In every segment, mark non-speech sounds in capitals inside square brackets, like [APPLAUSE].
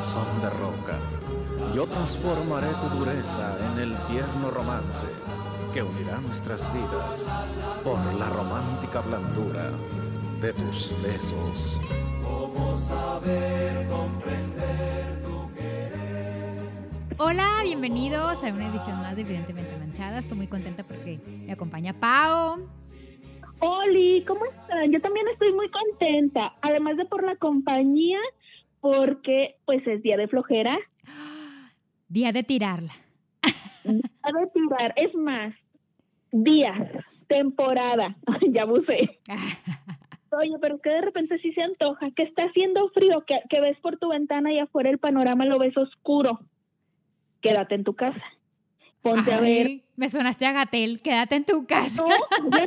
corazón de roca. Yo transformaré tu dureza en el tierno romance que unirá nuestras vidas por la romántica blandura de tus besos. Hola, bienvenidos a una edición más de Evidentemente Manchada. Estoy muy contenta porque me acompaña Pau. Oli, ¿cómo están? Yo también estoy muy contenta, además de por la compañía, porque pues es día de flojera. Día de tirarla. Día de tirar, es más, días, temporada, [LAUGHS] ya busé. [LAUGHS] Oye, pero que de repente sí se antoja, que está haciendo frío, que, que ves por tu ventana y afuera el panorama lo ves oscuro. Quédate en tu casa. Ponte a ver. Me sonaste a Gatel, quédate en tu casa. No,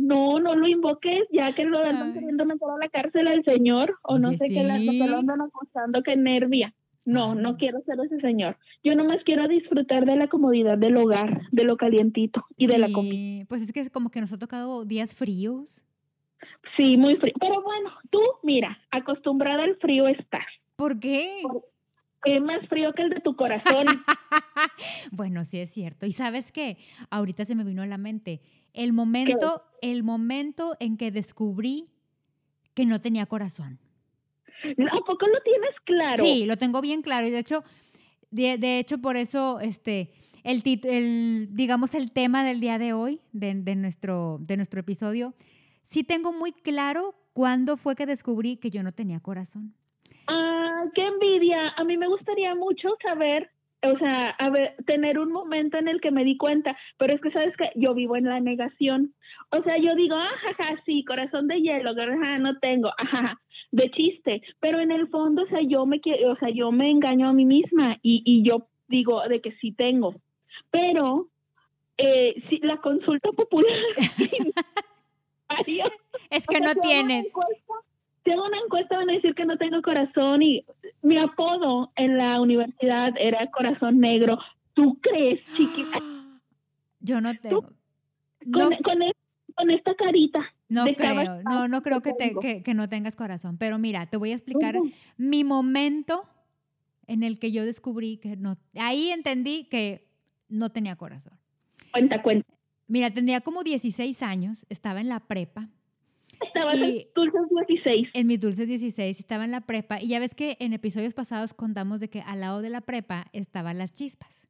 no, no, lo invoques, ya que lo andan queriendo meter a la cárcel al señor, o no Oye, sé qué, sí. lo andan acusando, que nervia. No, no quiero ser ese señor. Yo nomás quiero disfrutar de la comodidad del hogar, de lo calientito y de la comida. Pues es que como que nos ha tocado días fríos. Sí, muy frío. Pero bueno, tú, mira, acostumbrada al frío estás. ¿Por qué? Es más frío que el de tu corazón. [LAUGHS] bueno, sí es cierto. Y sabes qué, ahorita se me vino a la mente el momento, el momento en que descubrí que no tenía corazón. ¿A poco lo tienes claro? Sí, lo tengo bien claro. Y de hecho, de, de hecho, por eso, este, el, el, digamos, el tema del día de hoy, de, de nuestro, de nuestro episodio, sí tengo muy claro cuándo fue que descubrí que yo no tenía corazón. Ah, qué envidia. A mí me gustaría mucho saber, o sea, a ver, tener un momento en el que me di cuenta, pero es que sabes que yo vivo en la negación. O sea, yo digo, ah, jaja, sí, corazón de hielo, ajá, no tengo, ajá, de chiste, pero en el fondo, o sea, yo me o sea, yo me engaño a mí misma y, y yo digo de que sí tengo. Pero eh, sí, la consulta popular. [LAUGHS] [LAUGHS] Es O que sea, no si tienes. encuesta- Si hago una encuesta van a decir que no tengo corazón y mi apodo en la universidad era corazón negro. ¿Tú crees, chiquita? [GASPS] Yo no tengo. No, Con, con esta carita. no creo, no, no creo que, te- que, que no tengas corazón. Pero mira, te voy a explicar Ujú. mi momento en el que yo descubrí que no. Ahí entendí que no tenía corazón. Cuenta, cuenta. Mira, tendría como 16 años, estaba en la prepa, Estabas Y- en Dulces 16. en mis dulces 16, estaba en la prepa, y ya ves que en episodios pasados contamos de que al lado de la prepa estaban las chispas.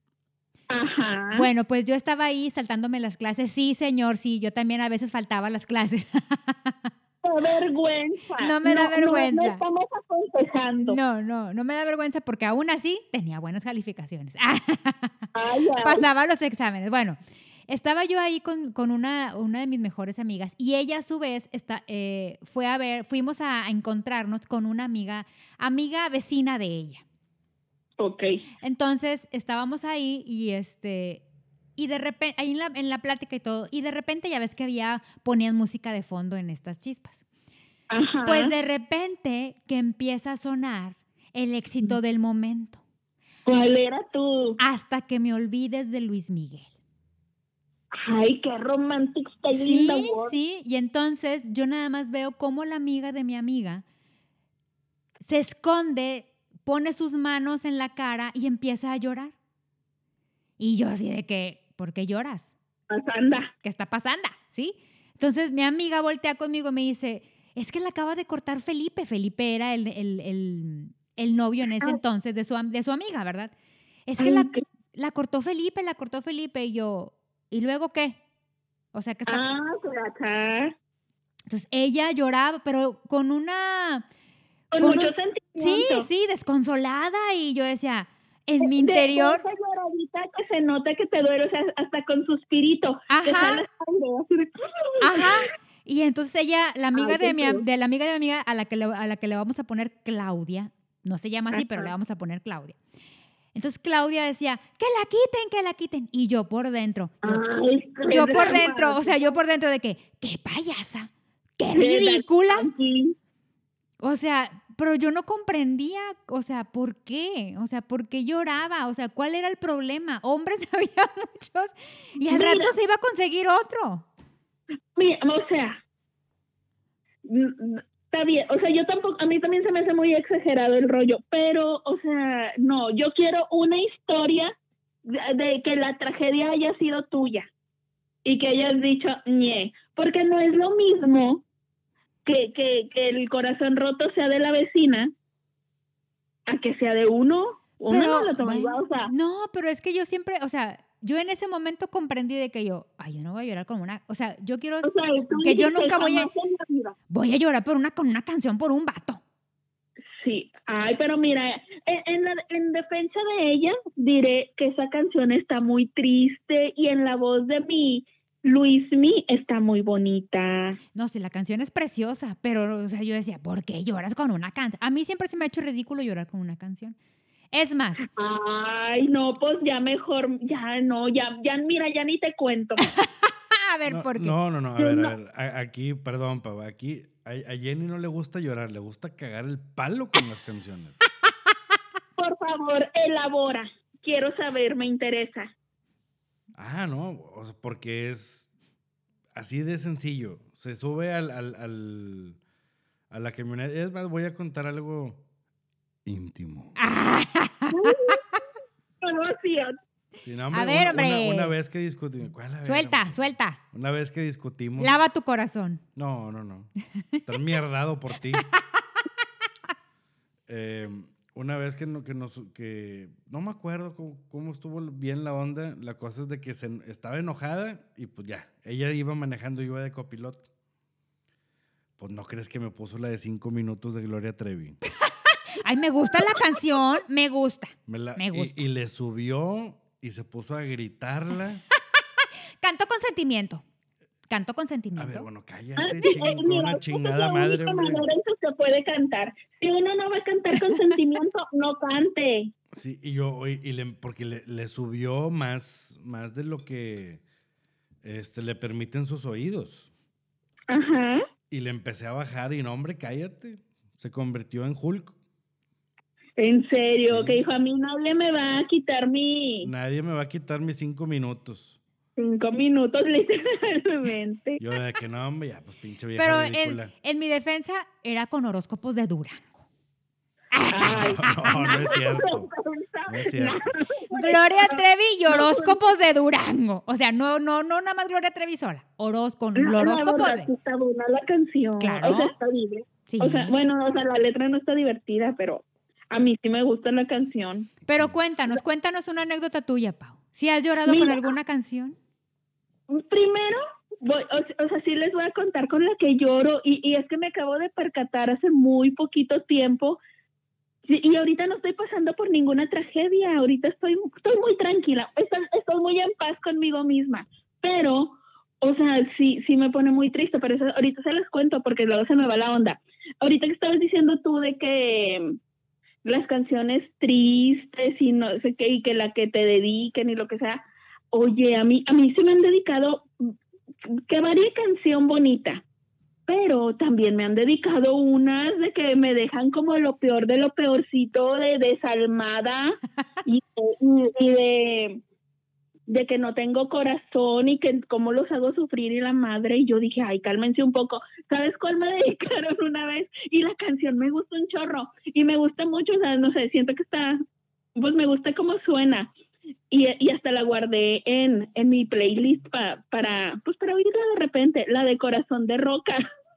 Ajá. Bueno, pues yo estaba ahí saltándome las clases, sí, señor, sí, yo también a veces faltaba a las clases. [LAUGHS] Qué vergüenza. No me da No, vergüenza. No, estamos aconsejando. No, no, no me da vergüenza porque aún así tenía buenas calificaciones. [LAUGHS] Ay, ay. Pasaba los exámenes. Bueno, estaba yo ahí con, con una, una de mis mejores amigas y ella a su vez está, eh, fue a ver, fuimos a, a encontrarnos con una amiga, amiga vecina de ella. Ok. Entonces estábamos ahí y este y de repente ahí en la, en la plática y todo y de repente ya ves que había ponían música de fondo en estas chispas. Ajá. Pues de repente que empieza a sonar el éxito del momento ¿Cuál era tú? hasta que me olvides de Luis Miguel. Ay, qué romántico está Sí, linda, sí, y entonces yo nada más veo cómo la amiga de mi amiga se esconde, pone sus manos en la cara y empieza a llorar. Y yo así de que, ¿por qué lloras? Anda. ¿Qué está pasando? ¿Sí? Entonces mi amiga voltea conmigo y me dice, es que la acaba de cortar Felipe. Felipe era el, el, el- el novio en ese Ah. entonces de su, de su amiga, ¿verdad? Es que la, Ay, la cortó Felipe, la cortó Felipe. Y yo, ¿y luego qué? O sea, que está... Ah, por acá. Entonces ella lloraba, pero con una... Con, Con mucho un- Sí, sentimiento. sí, desconsolada. Y yo decía, en mi De- de interior... esa lloradita que se nota que te duele, o sea, hasta con suspirito. Ajá. Ajá. Y entonces ella, la amiga Ay, de mi, de la amiga de mi amiga a la que le, a la que le vamos a poner Claudia, no se llama así, pero le vamos a poner Claudia. Entonces Claudia decía, que la quiten, que la quiten. Y yo por dentro, yo, Ay, yo por dentro, o sea, yo por dentro de que, qué payasa, qué ridícula. O sea, pero yo no comprendía, o sea, ¿por qué? O sea, ¿por qué lloraba? O sea, ¿cuál era el problema? Hombres [LAUGHS] había muchos y al Mira. rato se iba a conseguir otro. O sea, está bien, o sea, yo tampoco, a mí también se me hace muy exagerado el rollo, pero, o sea, no, yo quiero una historia de, de que la tragedia haya sido tuya y que hayas dicho, ñe, porque no es lo mismo que, que, que el corazón roto sea de la vecina a que sea de uno. Uno Pero, no lo toma igual, bueno, o sea, no, pero es que yo siempre, o sea, yo en ese momento comprendí de que yo, ay, yo no voy a llorar con una, o sea, yo quiero, o sea, que yo nunca voy a- voy a llorar por una, con una canción por un vato. Sí, ay, pero mira, en, en, la- en defensa de ella diré que esa canción está muy triste y en la voz de mi Luismi está muy bonita. No, sí, la canción es preciosa, pero, o sea, yo decía, ¿por qué lloras con una canción? A mí siempre se me ha hecho ridículo llorar con una canción. Es más, Ay, no, pues ya mejor, ya no, ya, ya, mira, ya ni te cuento. [LAUGHS] a ver, No, ¿por qué? no, no, no, a Yo ver, no. a ver, aquí, perdón, Pau, aquí a, a Jenny no le gusta llorar, le gusta cagar el palo con las canciones. [LAUGHS] Por favor, elabora. Quiero saber, me interesa. Ah, no, o sea, porque es así de sencillo. Se sube al, al, al- a la camioneta. Es más, voy a contar algo íntimo. [LAUGHS] Sí, no, A ver, una- hombre. Una, una vez que discutimos. ¿cuál a ver, suelta, hombre? suelta. Una vez que discutimos. Lava tu corazón. No, no, no. Estás mierdado por ti. [LAUGHS] Eh, una vez que, no, que nos. Que, no me acuerdo cómo, cómo estuvo bien la onda. La cosa es de que se, estaba enojada y pues ya. Ella iba manejando, yo iba de copiloto. Pues no crees que me puso la de cinco minutos de Gloria Trevi. Ay, me gusta la canción, me gusta. Me la- Me y- gusta. Y, le subió y se puso a gritarla. [LAUGHS] Canto con sentimiento. Canto con A sentimiento. ver, bueno, Ah, cállate, sí, ching- eh, mira, una esa es chingada la madre, que se puede cantar. Si uno no va a cantar con sentimiento, no cante. Sí, y yo, y, y le- porque le, le subió más, más de lo que este, le permiten sus oídos. Ajá. Y le empecé a bajar y no, hombre, cállate. Se convirtió en Hulk. En serio, Sí. que dijo, a mí nadie me va a quitar mi Nadie me va a quitar mis cinco minutos. cinco minutos, [LAUGHS] literalmente. Yo de que no, hombre, ya, pues pinche vieja Pero en, ridícula. en mi defensa era con horóscopos de Durango. Ay, [LAUGHS] No, no es cierto. No es cierto. Gloria Trevi y horóscopos de Durango. O sea, no, no, no nada más Gloria Trevi sola. La, la horóscopos de. está buena la canción. Claro. O sea, está bien. Sí. O sea, bueno, o sea, la letra no está divertida, pero a mí sí me gusta la canción. Pero cuéntanos, cuéntanos una anécdota tuya, Pau. ¿Si has llorado con alguna canción? Primero, voy, o, o sea, sí les voy a contar con la que lloro y, y es que me acabo de percatar hace muy poquito tiempo Sí, y ahorita no estoy pasando por ninguna tragedia, ahorita estoy, estoy muy tranquila, estoy, estoy muy en paz conmigo misma, pero, o sea, sí, sí me pone muy triste, pero eso ahorita se los cuento porque luego se me va la onda. Ahorita que estabas diciendo tú de que las canciones tristes y no sé qué, y que la que te dediquen y lo que sea, oye, a mí, a mí se me han dedicado que varía canción bonita, pero también me han dedicado unas de que me dejan como lo peor de lo peorcito de desalmada [LAUGHS] y, y- y de de que no tengo corazón y que cómo los hago sufrir y la madre y yo dije, ay, cálmense un poco. ¿Sabes cuál me [LAUGHS] dedicaron una vez? Y la canción me gusta un chorro y me gusta mucho, o sea, no sé, siento que está, pues me gusta cómo suena. Y, y hasta la guardé en, en mi playlist pa- para, pues para oírla de repente, la de Corazón de Roca. [LAUGHS]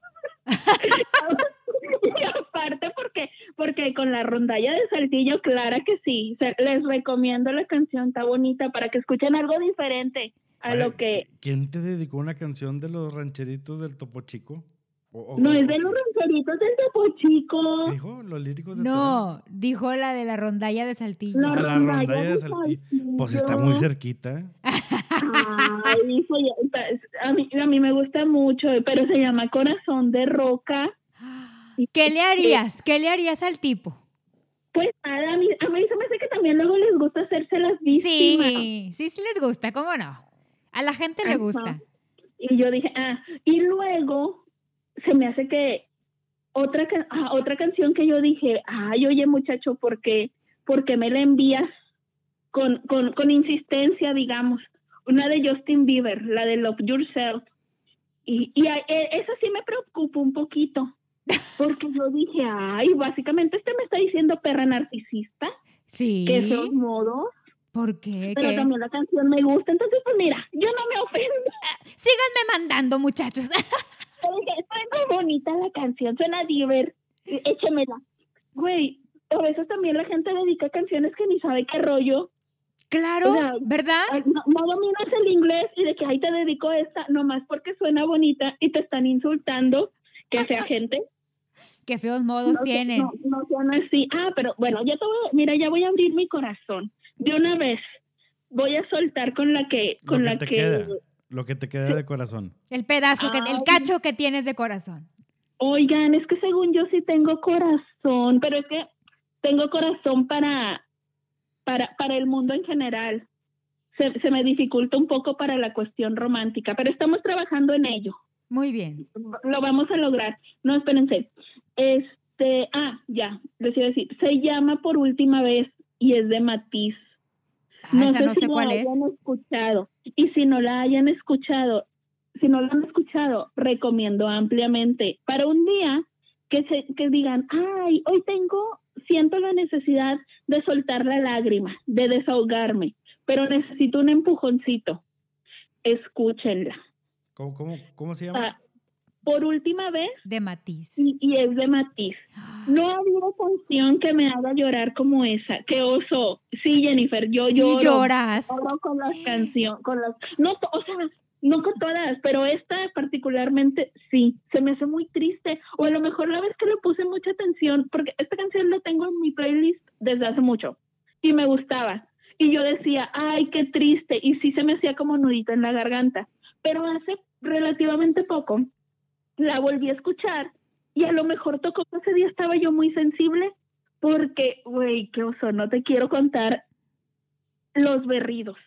[LAUGHS] [LAUGHS] y aparte porque porque con la rondalla de Saltillo, clara que sí, les recomiendo la canción, está bonita para que escuchen algo diferente a lo que ¿Quién te dedicó una canción de los rancheritos del Topo Chico? O- o- no o- es de los rancheritos del Topo Chico. ¿Qué dijo? ¿Los líricos de No, dijo la de la rondalla de Saltillo. La A la rondalla rondalla de de Saltillo. Saltillo. Pues está muy cerquita. Ay, hijo, a mí, a mí me gusta mucho, pero se llama Corazón de Roca. [LAUGHS] ¿Qué le harías? ¿Qué le harías al tipo? Pues nada, a mí, a mí se me hace que también luego les gusta hacerse las víctimas. Sí, sí, sí les gusta, ¿cómo no? A la gente le gusta. Y yo dije, ah, y luego se me hace que otra, ah, otra canción que yo dije, ay, oye muchacho, ¿por qué, por qué me la envías con, con, con insistencia, digamos? Una de Justin Bieber, la de Love Yourself. Y, y a- e- esa sí me preocupa un poquito, porque yo dije, ay, básicamente este me está diciendo perra narcisista, Sí. que feos modos, ¿Por qué? pero ¿Qué? también la canción me gusta, entonces pues mira, yo no me ofendo. Síganme mandando, muchachos. [LAUGHS] Suena bonita la canción, suena diver, échemela. Güey, a veces también la gente dedica canciones que ni sabe qué rollo. claro, O sea, ¿verdad? No, no dominas el inglés y de que ahí te dedico esta, nomás porque suena bonita y te están insultando, que sea gente. [LAUGHS] Qué feos modos no, tienen. No, no sean así. Ah, pero bueno, ya te voy, a- mira, ya voy a abrir mi corazón. De una vez voy a soltar con la que, Lo con que la te que. queda. Lo que te queda de corazón. [LAUGHS] El pedazo, que, el cacho que tienes de corazón. Oigan, es que según yo sí tengo corazón, pero es que tengo corazón para, para, para el mundo en general. Se, se me dificulta un poco para la cuestión romántica, pero estamos trabajando en ello. Muy bien. Lo vamos a lograr. No, espérense. Este, ah, ya, les iba a decir. Se llama por última vez y es de Matiz. Ah, esa no si sé la cuál es. hayan escuchado. Y si no la hayan escuchado, si no la han escuchado, recomiendo ampliamente. Para un día que, se, que digan, ay, hoy tengo, siento la necesidad de soltar la lágrima, de desahogarme, pero necesito un empujoncito. Escúchenla. ¿Cómo, cómo, cómo se llama? Ah, por última vez, De matiz. y, y es de Matiz. No ha habido canción que me haga llorar como esa. Qué oso. Sí, Jennifer, yo Sí lloro. lloras. Lloro con las canciones, con las, no, o sea, no con todas, pero esta particularmente sí, se me hace muy triste. O a lo mejor la vez que le puse mucha atención, porque esta canción la tengo en mi playlist desde hace mucho y me gustaba. Y yo decía, ay, qué triste. Y sí se me hacía como nudito en la garganta. Pero hace relativamente poco la volví a escuchar y a lo mejor tocó ese día estaba yo muy sensible porque, güey, qué oso, no te quiero contar los berridos.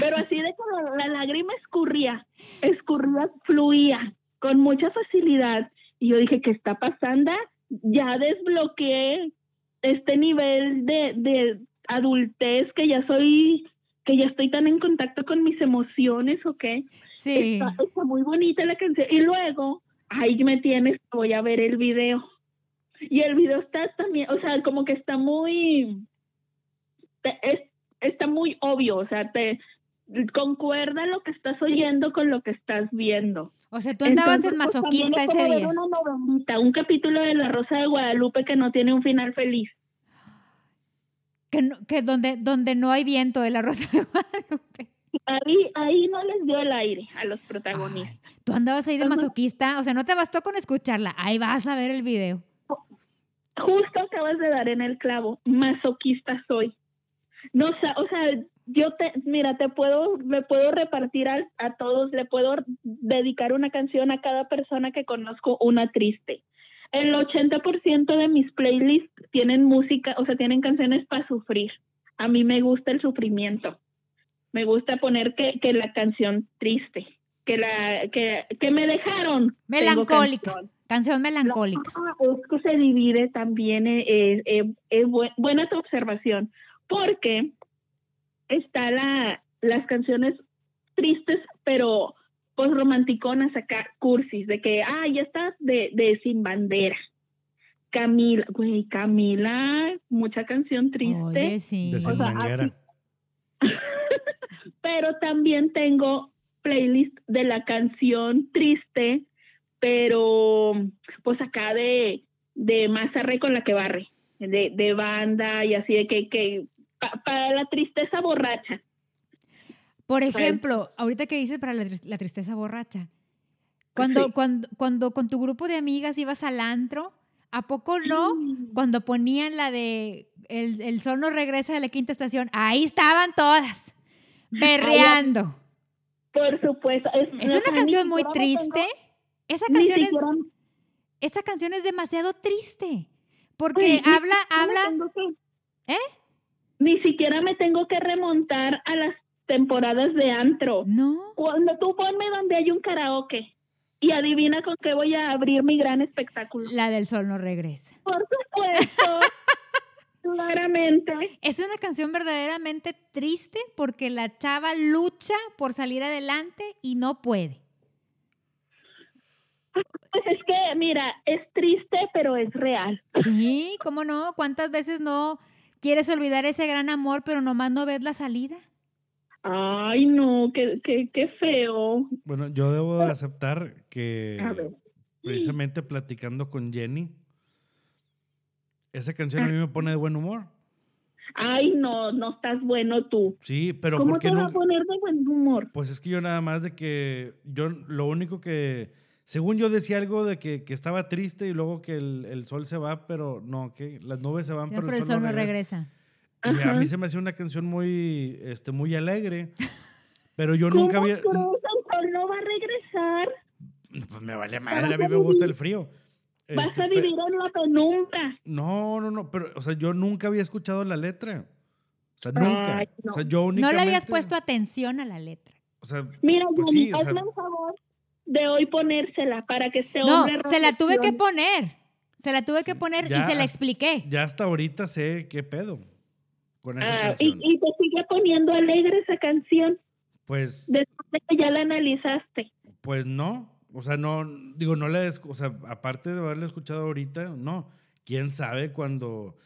Pero así de la, la lágrima escurría, escurría, fluía con mucha facilidad. Y yo dije, ¿qué está pasando? Ya desbloqueé este nivel de, de adultez que ya soy, que ya estoy tan en contacto con mis emociones, ¿o qué? Sí. Está, está muy bonita la canción. Y luego, ahí me tienes, voy a ver el video. Y el video está también, o sea, como que está muy, te- es- está muy obvio, o sea, te concuerda lo que estás oyendo con lo que estás viendo. O sea, tú andabas Entonces, en pues, masoquista es como ese ver día. Una novelita, un capítulo de La Rosa de Guadalupe que no tiene un final feliz. Que, no- que donde, donde no hay viento de la Rosa de Guadalupe. Ahí, ahí no les dio el aire a los protagonistas. Ay, tú andabas ahí de masoquista. O sea, no te bastó con escucharla. Ahí vas a ver el video. Justo acabas de dar en el clavo, masoquista soy. No, sa- o sea, yo te, mira, te puedo, me puedo repartir a, a todos, le puedo dedicar una canción a cada persona que conozco, una triste. El 80% de mis playlists tienen música, o sea, tienen canciones para sufrir. A mí me gusta el sufrimiento. Me gusta poner que, que la canción triste, que la que, que me dejaron. Melancólica. canción. Canción melancólica. Ah, es que se divide también, eh, eh, eh, es bu- buena tu observación, porque está la, las canciones tristes, pero pues romanticonas acá, cursis, de que, ah, ya estás de, de Sin Bandera. Camila, güey, Camila, mucha canción triste, Oye, sí. De sea, sin manguera. así- [LAUGHS] pero también tengo playlist de la canción triste, pero pues acá de, de más arre con la que barre, de, de banda y así de que, que pa- para la tristeza borracha. Por ejemplo, ahorita que dices para la, tris- la tristeza borracha, cuando, Sí. cuando, cuando con tu grupo de amigas ibas al antro, ¿a poco no? Mm. Cuando ponían la de el, el sol no regresa de la quinta estación, ahí estaban todas, [LAUGHS] berreando. Por supuesto. Es, una canción muy tengo- triste. Esa canción, es, esa canción es demasiado triste. Porque ni habla, habla. que- ¿Eh? Ni siquiera me tengo que remontar a las temporadas de antro. No. Cuando tú ponme donde hay un karaoke y adivina con qué voy a abrir mi gran espectáculo. La del sol no regresa. Por supuesto, [LAUGHS] claramente. Es una canción verdaderamente triste porque la chava lucha por salir adelante y no puede. Pues es que, mira, es triste, pero es real. Sí, ¿cómo no? ¿Cuántas veces no quieres olvidar ese gran amor, pero nomás no ves la salida? Ay, no, qué, qué, qué feo. Bueno, yo debo de aceptar que precisamente platicando con Jenny, esa canción a mí me pone de buen humor. Ay, no, no estás bueno tú. Sí, pero ¿Cómo ¿por qué te va no? a poner de buen humor? Pues es que yo nada más de que yo lo único que, según yo decía algo de que, que estaba triste y luego que el, el sol se va, pero no, que las nubes se van, Sí, pero, pero el sol no regresa. Y a mí se me hacía una canción muy, este, muy alegre, [LAUGHS] pero yo ¿Cómo nunca había, no va a regresar. pues me vale madre, a vas mí a me gusta vivir- el frío. Vas Este, a vivir en la penumbra. No, no, no, pero, o sea, yo nunca había escuchado la letra. O sea, nunca. Ay, no. O sea, yo No únicamente... le habías puesto atención a la letra. O sea, Mira, Pues o sea- hazme un favor de hoy ponérsela para que este No, hombre se la tuve que poner. Se la tuve que poner y se la expliqué. ya hasta ahorita sé qué pedo con esa Ah, y, canción. y te sigue poniendo alegre esa canción Pues, después de que ya la analizaste. pues no. O sea, no, digo, no la, o sea, aparte de haberla escuchado ahorita, no. ¿Quién sabe cuando,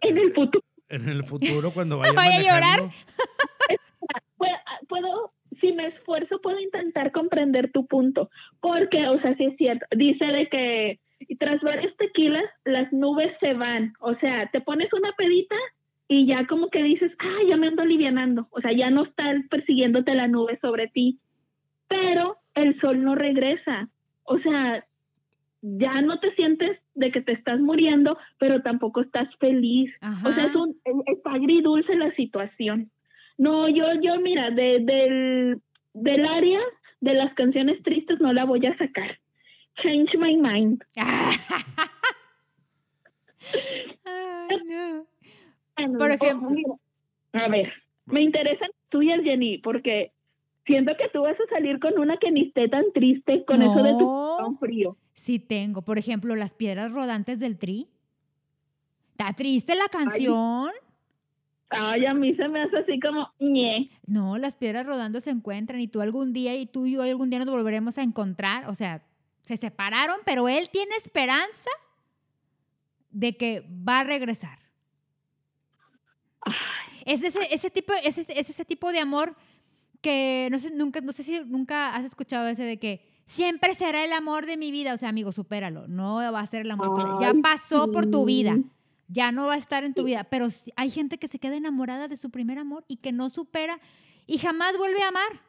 En el futuro en el futuro, cuando [LAUGHS] vaya, Vaya a llorar. manejando, [LAUGHS] puedo, puedo, si me esfuerzo, puedo intentar comprender tu punto. Porque, o sea, sí es cierto. Dice de que tras varios tequilas, las nubes se van. O sea, te pones una pedita y ya como que dices, ah, ya me ando alivianando. O sea, ya no está persiguiéndote la nube sobre ti. Pero el sol no regresa. O sea, ya no te sientes de que te estás muriendo, pero tampoco estás feliz. Ajá. O sea, es un, es- está agridulce la situación. No, yo, yo, mira, de, del, del área de las canciones tristes no la voy a sacar. Change my mind. [LAUGHS] Ay, no. Bueno, Por ejemplo. a ver, me interesan tuyas, Jenny, porque siento que tú vas a salir con una que ni esté tan triste con eso de tu frío. Sí tengo, por ejemplo, las piedras rodantes del tri. ¿Está triste la canción? Ay, a mí se me hace así como, ñe. No, las piedras rodando se encuentran y tú algún día y tú y yo algún día nos volveremos a encontrar. O sea, se separaron, pero él tiene esperanza de que va a regresar. Es ese, ese tipo, es ese, es ese tipo de amor que no sé, nunca, no sé si nunca has escuchado ese de que siempre será el amor de mi vida. O sea, amigo, supéralo. No va a ser el amor. Ya pasó por tu vida. Ya no va a estar en tu vida. Pero hay gente que se queda enamorada de su primer amor y que no supera y jamás vuelve a amar.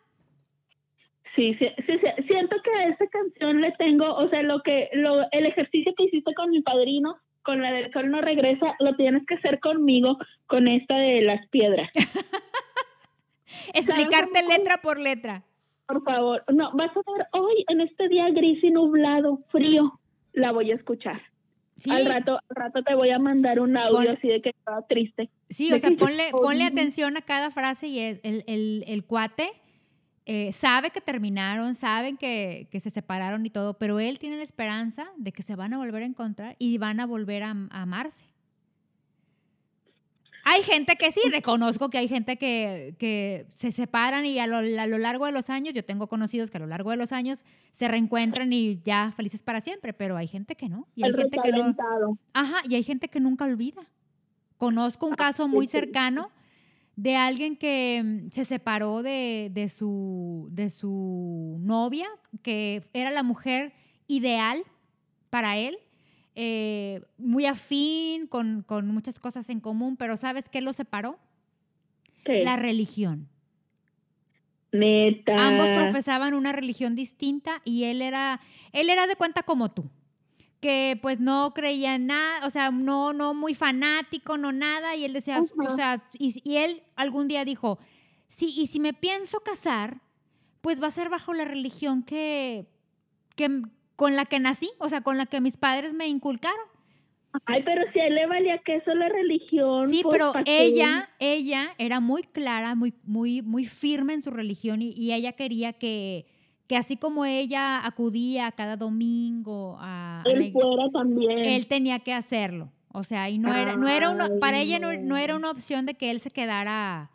Sí, sí, sí, sí, siento que a esa canción le tengo, o sea, lo que, lo, el ejercicio que hiciste con mi padrino, con la del sol no regresa, lo tienes que hacer conmigo, con esta de las piedras. [LAUGHS] Explicarte letra por letra. Por favor, no, vas a ver hoy en este día gris y nublado, frío, la voy a escuchar. Sí, Al rato, al rato te voy a mandar un audio Pon- así de que estaba triste. sí o sea, ponle, ponle atención a cada frase y es- el, el- el cuate eh, sabe que terminaron, saben que, que se separaron y todo, pero él tiene la esperanza de que se van a volver a encontrar y van a volver a, a amarse. Hay gente que sí, reconozco que hay gente que, que se separan y a lo, a lo largo de los años, yo tengo conocidos que a lo largo de los años se reencuentran y ya felices para siempre, pero hay gente que no. Y hay El gente que no. Ajá, y hay gente que nunca olvida. Conozco un caso muy cercano de alguien que mm, se separó de, de su, de su novia, que era la mujer ideal para él, eh, muy afín, con, con muchas cosas en común, pero ¿sabes qué lo separó? ¿Qué? La religión. Neta. Ambos profesaban una religión distinta y él era, él era de cuenta como tú, que pues no creía en nada, o sea, no, no muy fanático, no nada, y él decía, o sea, y, y él algún día dijo, sí, y si me pienso casar, pues va a ser bajo la religión que, que con la que nací, o sea, con la que mis padres me inculcaron. Ay, pero si a él le valía que eso la religión. Sí, pues, pero ella, ella era muy clara, muy, muy, muy firme en su religión y, y ella quería que, que así como ella acudía cada domingo a, Él fuera también. él tenía que hacerlo. O sea, y no era, no era una, para ella no, era una opción de que él se quedara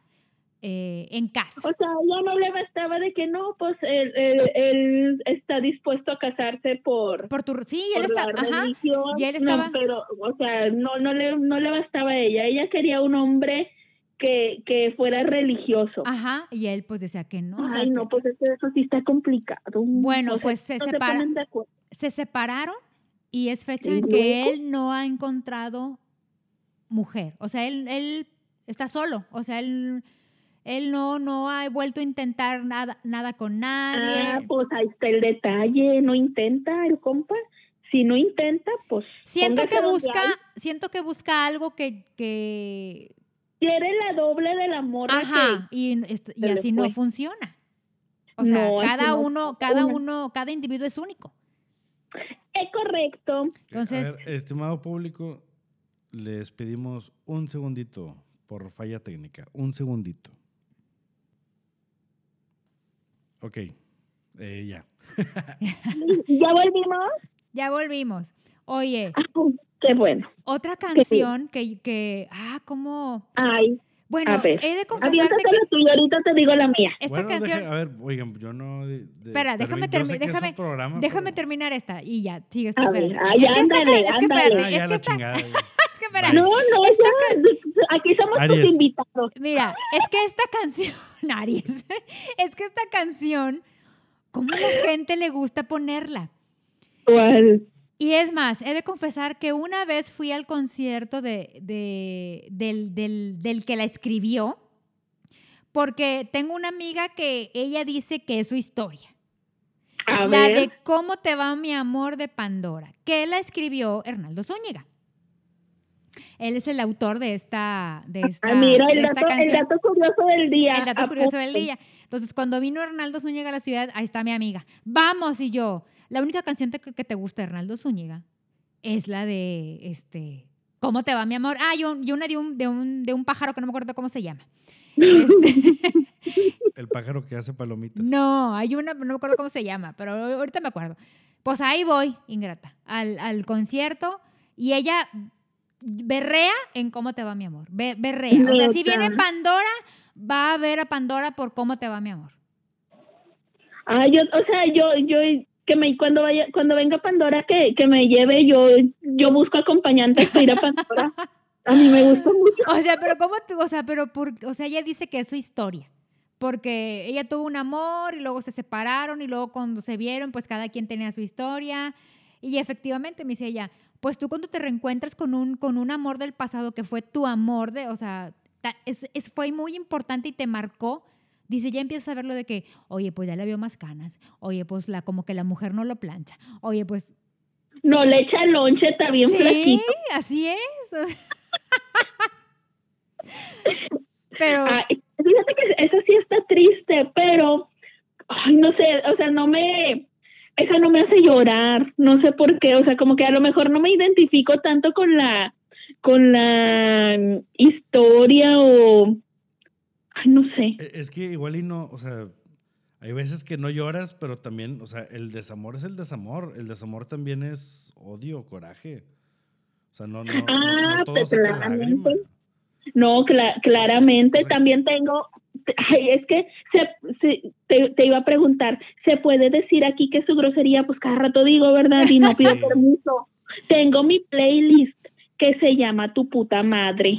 eh, en casa. O sea, ya no le bastaba de que no, pues él, él- él está dispuesto a casarse por, Por tu, sí, él está, ajá, y él No, estaba- pero, o sea, no, no, le, no le bastaba a ella. Ella quería un hombre que, que fuera religioso. ajá, y él pues decía que no. o sea, Ay, que- no, pues eso, eso sí está complicado. Bueno, O sea, pues se no separa- ponen de acuerdo. se separaron y es fecha ¿Y en que él no ha encontrado mujer. O sea, él, él está solo. O sea, él, él no, no ha vuelto a intentar nada, nada con nadie. Ah, pues ahí está el detalle. No intenta el compa. Si no intenta, pues. siento que busca, siento que busca algo que, que Quiere la doble de la morra ajá, y, así no funciona. O sea, No, cada no uno, cada uno, cada individuo es único. que. Es correcto. Entonces- A ver, estimado público, les pedimos un segundito por falla técnica. Un segundito. Ok. eh, ya. [LAUGHS] ¿Ya volvimos? Ya volvimos. Oye, Ah, qué bueno. otra canción que, que, ah, como, Ay, bueno, A ver, he de confesarte que la tuya, ahorita te digo la mía. esta bueno, canción, deje- a ver, oigan, yo no. de- de- Espera, déjame termi- déjame- programa, déjame pero- terminar esta y ya, sigue A ver, ay, Es que esta ándale, es que ándale. Ah, es esta- [LAUGHS] es que espérate. No, no, ya. Aquí somos Aries. tus invitados. Mira, es que esta canción, [LAUGHS] Aries, es que esta canción, ¿cómo a la gente le gusta ponerla? ¿Cuál? Y es más, he de confesar que una vez fui al concierto de, de- del, del- del que la escribió, porque tengo una amiga que ella dice que es su historia. A la ver. de ¿Cómo te va mi amor de Pandora? Que la escribió Hernaldo Zúñiga. Él es el autor de esta, de esta, Ah, mira, de el esta dato, el canción. dato curioso del día. El dato curioso del día. Entonces, cuando vino Hernaldo Zúñiga a la ciudad, ahí está mi amiga. Vamos, y yo. La única canción te- que te gusta, de Hernaldo Zúñiga, es la de, este, ¿Cómo te va, mi amor? Ah, y, un- y una de un, de, un, de un pájaro que no me acuerdo cómo se llama. Este, [LAUGHS] El pájaro que hace palomitas. no, hay una, no me acuerdo cómo se llama, pero ahorita me acuerdo. Pues ahí voy, Ingrata, al, al concierto y ella berrea en cómo te va mi amor. Be- berrea. O sea, si viene Pandora, va a ver a Pandora por cómo te va mi amor. Ah, yo, o sea, yo, yo, que me, cuando vaya, cuando venga Pandora, que, que me lleve, yo, yo busco acompañantes para ir a Pandora. A mí me gusta mucho. O sea, pero cómo tú, o sea, pero por, o sea, ella dice que es su historia. Porque ella tuvo un amor y luego se separaron y luego cuando se vieron, pues cada quien tenía su historia. Y efectivamente me dice ella, pues tú cuando te reencuentras con un, con un amor del pasado que fue tu amor de, o sea, es, es- fue muy importante y te marcó. Dice, ya empiezas a verlo de que, oye, pues ya le vio más canas. Oye, pues la, como que la mujer no lo plancha. Oye, pues No le echa lonche, está bien sí, flaquito. así es. [LAUGHS] Pero, Ay, fíjate que eso sí está triste, pero, ay, no sé, o sea, no me, esa no me hace llorar, no sé por qué, o sea, como que a lo mejor no me identifico tanto con la, con la historia o, no sé. E- Es que igual y no, o sea, hay veces que no lloras, pero también, o sea, el desamor es el desamor. El desamor también es odio, coraje. O sea, no, no, no- Ah, no todo pues claramente. No, cla- claramente O sea- también tengo, ay, es que se, se- te, te iba a preguntar, ¿se puede decir aquí que su grosería? Pues cada rato digo, ¿verdad? Y no [LAUGHS] pido Sí. permiso. Tengo mi playlist que se llama Tu puta madre.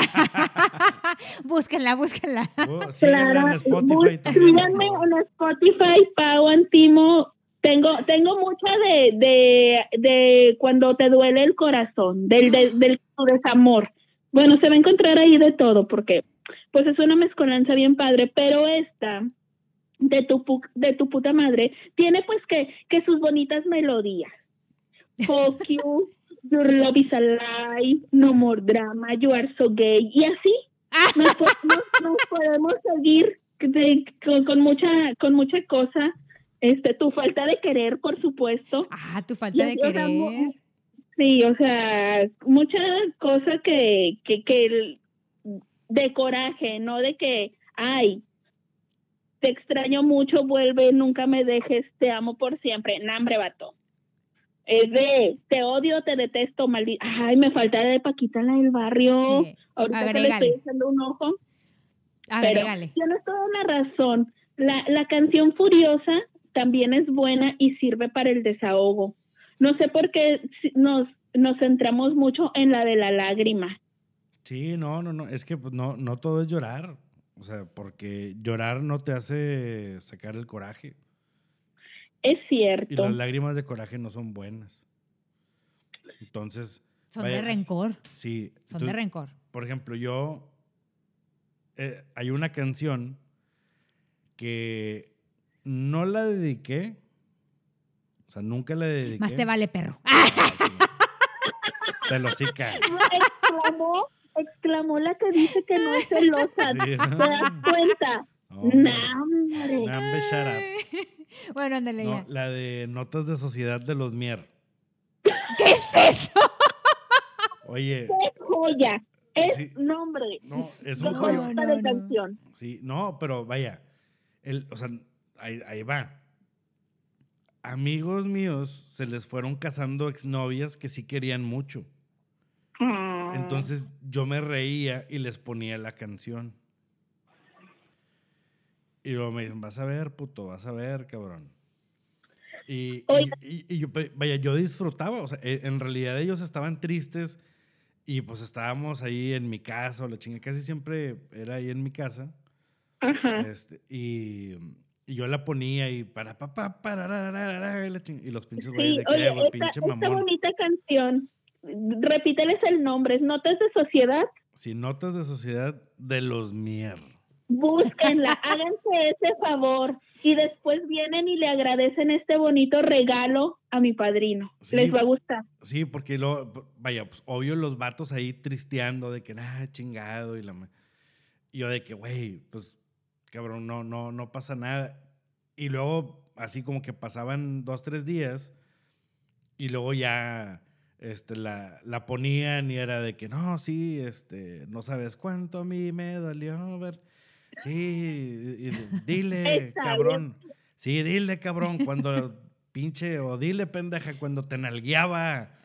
[LAUGHS] búsquenla, búsquenla. Oh, Claro, en Spotify síganme en Spotify, Pau Antimo. Tengo, tengo mucha de, de, de cuando te duele el corazón, del, del, del desamor. Bueno, se va a encontrar ahí de todo, porque pues es una mezcolanza bien padre, pero esta de tu, pu- de tu puta madre tiene pues que, que sus bonitas melodías. Fuck you, your love is alive, no more drama, you are so gay, y así nos, po- nos- podemos seguir de- con, con mucha con mucha cosa. Este tu falta de querer por supuesto. Ah, tu falta de o sea, querer. sí o sea mucha cosa que que, que el- de coraje no de que ay te extraño mucho vuelve nunca me dejes te amo por siempre nambre vato es de te odio te detesto maldita ay me falta de Paquita la del barrio Sí, ahorita que le estoy echando un ojo A ver, pero tienes toda una razón. La, la canción Furiosa también es buena y sirve para el desahogo. No sé por qué nos, nos centramos mucho en la de la lágrima. Sí, no, no, no. Es que pues, no, no todo es llorar. O sea, porque llorar no te hace sacar el coraje. Es Y cierto. las lágrimas de coraje no son buenas. Entonces, Son vaya- de rencor. sí. Son tú- de rencor. Por ejemplo, yo. eh, hay una canción que no la dediqué. O sea, nunca la dediqué. Más te vale perro. Te lo sí exclamó, exclamó la que dice que no es celosa. Sí. ¿Te das cuenta? No, No, hombre. no, hombre, shut up. [LAUGHS] bueno, ándale No, ya. la de Notas de Sociedad de los Mier. ¿Qué es eso? Oye, [LAUGHS] ¡Qué joya! Es Sí. nombre. no, es un No, joyita no, de no. canción. Sí, no, pero vaya. El, o sea, ahí, ahí va. Amigos míos se les fueron casando exnovias que sí querían mucho. Ah. Entonces yo me reía y les ponía la canción. Y luego me dicen, vas a ver, puto, vas a ver, cabrón. Y, y- Oiga. y- y yo, vaya, yo disfrutaba, o sea, e- en realidad ellos estaban tristes y pues estábamos ahí en mi casa, o la chinga, casi siempre era ahí en mi casa. Ajá. Este, y, y yo la ponía y para papá, para, ra, ra, ra, ra, y, la chinga- y los pinches Sí, güeyes de que, oye, "Eh, güey, esta, pinche esta mamón. bonita canción, repíteles el nombre, es Notas de Sociedad, Sin notas de sociedad de los mier. Búsquenla, [LAUGHS] háganse ese favor y después vienen y le agradecen este bonito regalo a mi padrino. Sí. Les va a gustar. Sí, porque lo, vaya, pues obvio los vatos ahí tristeando de que, ah, chingado, y la y yo de que, güey, pues, cabrón, no, no, no pasa nada. Y luego, así como que pasaban dos, tres días, y luego ya, este, la, la ponían y era de que, no, sí, este, no sabes cuánto a mí me dolió ver. Sí, y- y [LAUGHS] dile, cabrón. Sí, dile, cabrón, cuando pinche, o dile, pendeja, cuando te nalgueaba.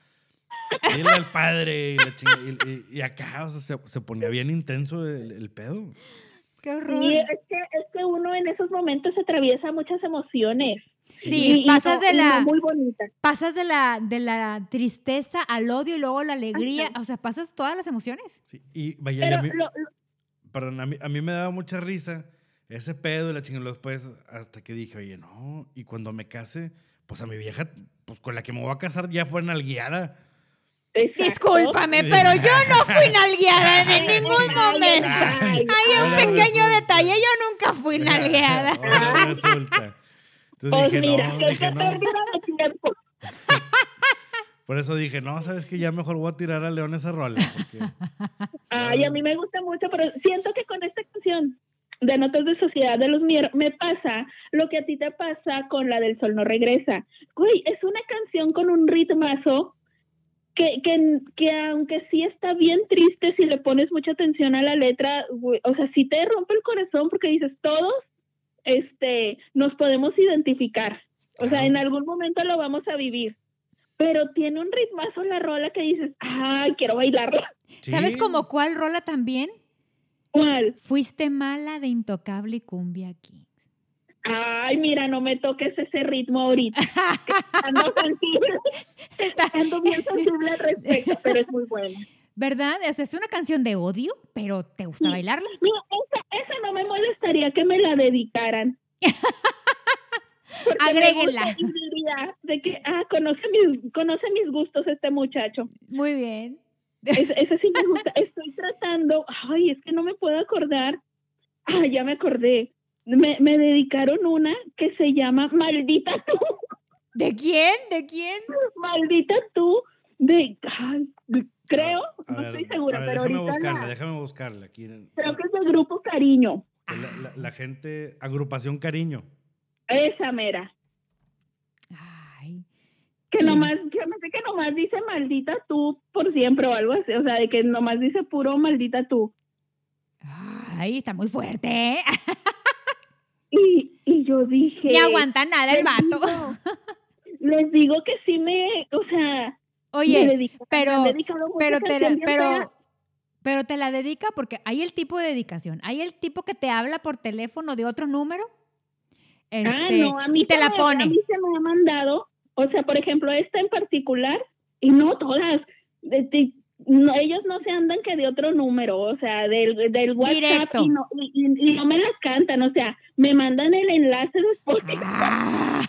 Dile al padre. Y, la chinga- y- y- y acá, o sea, se, se ponía bien intenso el, el pedo. Qué horror. Sí, es que, es que uno en esos momentos atraviesa muchas emociones. Sí, y pasas no- de la- Muy bonita. Pasas de la, de la tristeza al odio y luego la alegría. Ajá. O sea, pasas todas las emociones. Sí, y vaya, y Pero a mí, lo- lo- perdón, a mí, a mí me daba mucha risa ese pedo y la chingada. Después, hasta que dije, oye, no, y cuando me case, pues a mi vieja, pues con la que me voy a casar ya fue nalgueada. exacto. Discúlpame, pero yo no fui nalgueada en ningún momento. ay, Hay un pequeño detalle, yo nunca fui nalgueada. Ahora resulta. Entonces Pues dije, mira, no, qué dije, no. Por eso dije, no, sabes que ya mejor voy a tirar a León esa rola. Porque, [LAUGHS] Ay, a mí me gusta mucho, pero siento que con esta canción de Notas de Sociedad de los Mier me pasa lo que a ti te pasa con la del Sol no regresa. Güey, es una canción con un ritmazo que, que, que aunque sí está bien triste si le pones mucha atención a la letra, güey, o sea, sí te rompe el corazón porque dices, todos este, nos podemos identificar. O sea, en algún momento lo vamos a vivir. Pero tiene un ritmazo la rola que dices, ay, quiero bailarla. ¿Sabes como cuál rola también? ¿Cuál? Fuiste mala de Intocable y Cumbia Kings. Ay, mira, no me toques ese ritmo ahorita. Ando [LAUGHS] sensible. Ando bien [LAUGHS] sensible al respecto, pero es muy buena. ¿Verdad? O sea, es una canción de odio, pero ¿te gusta Sí. bailarla? Mira, esa, esa no me molestaría que me la dedicaran. [LAUGHS] Agréguenla. de que, ah, conoce mis, conoce mis gustos este muchacho. Muy bien. Es- [LAUGHS] ese sí me gusta. Estoy tratando, ay, es que no me puedo acordar. Ah, ya me acordé. Me, me dedicaron una que se llama Maldita [LAUGHS] tú. ¿De quién? ¿De quién? Maldita tú. De, ay, creo, A no ver, estoy segura, ver, pero déjame ahorita buscarla, la- déjame buscarla. Aquí, creo que es del grupo Cariño. la, la- la gente, agrupación cariño. Esa mera. Ay. Que nomás, que me sé que nomás dice maldita tú por siempre o algo así. O sea, de que nomás dice puro maldita tú. Ay, está muy fuerte. ¿eh? Y, y yo dije. Ni aguanta nada el vato. digo- les digo que sí me, o sea, me Oye, me pero, han dedicado mucha pero, te la- pero, Pero te la dedica porque hay el tipo de dedicación. Hay el tipo que te habla por teléfono de otro número. Ah, este, no, a mí y te la me- pone. A mí se me ha mandado, o sea, por ejemplo, esta en particular, y no todas, de no, ellos no se andan que de otro número, o sea, del, del WhatsApp Directo. y no, y, y- y no me las cantan, o sea, me mandan el enlace de Spotify. Ah.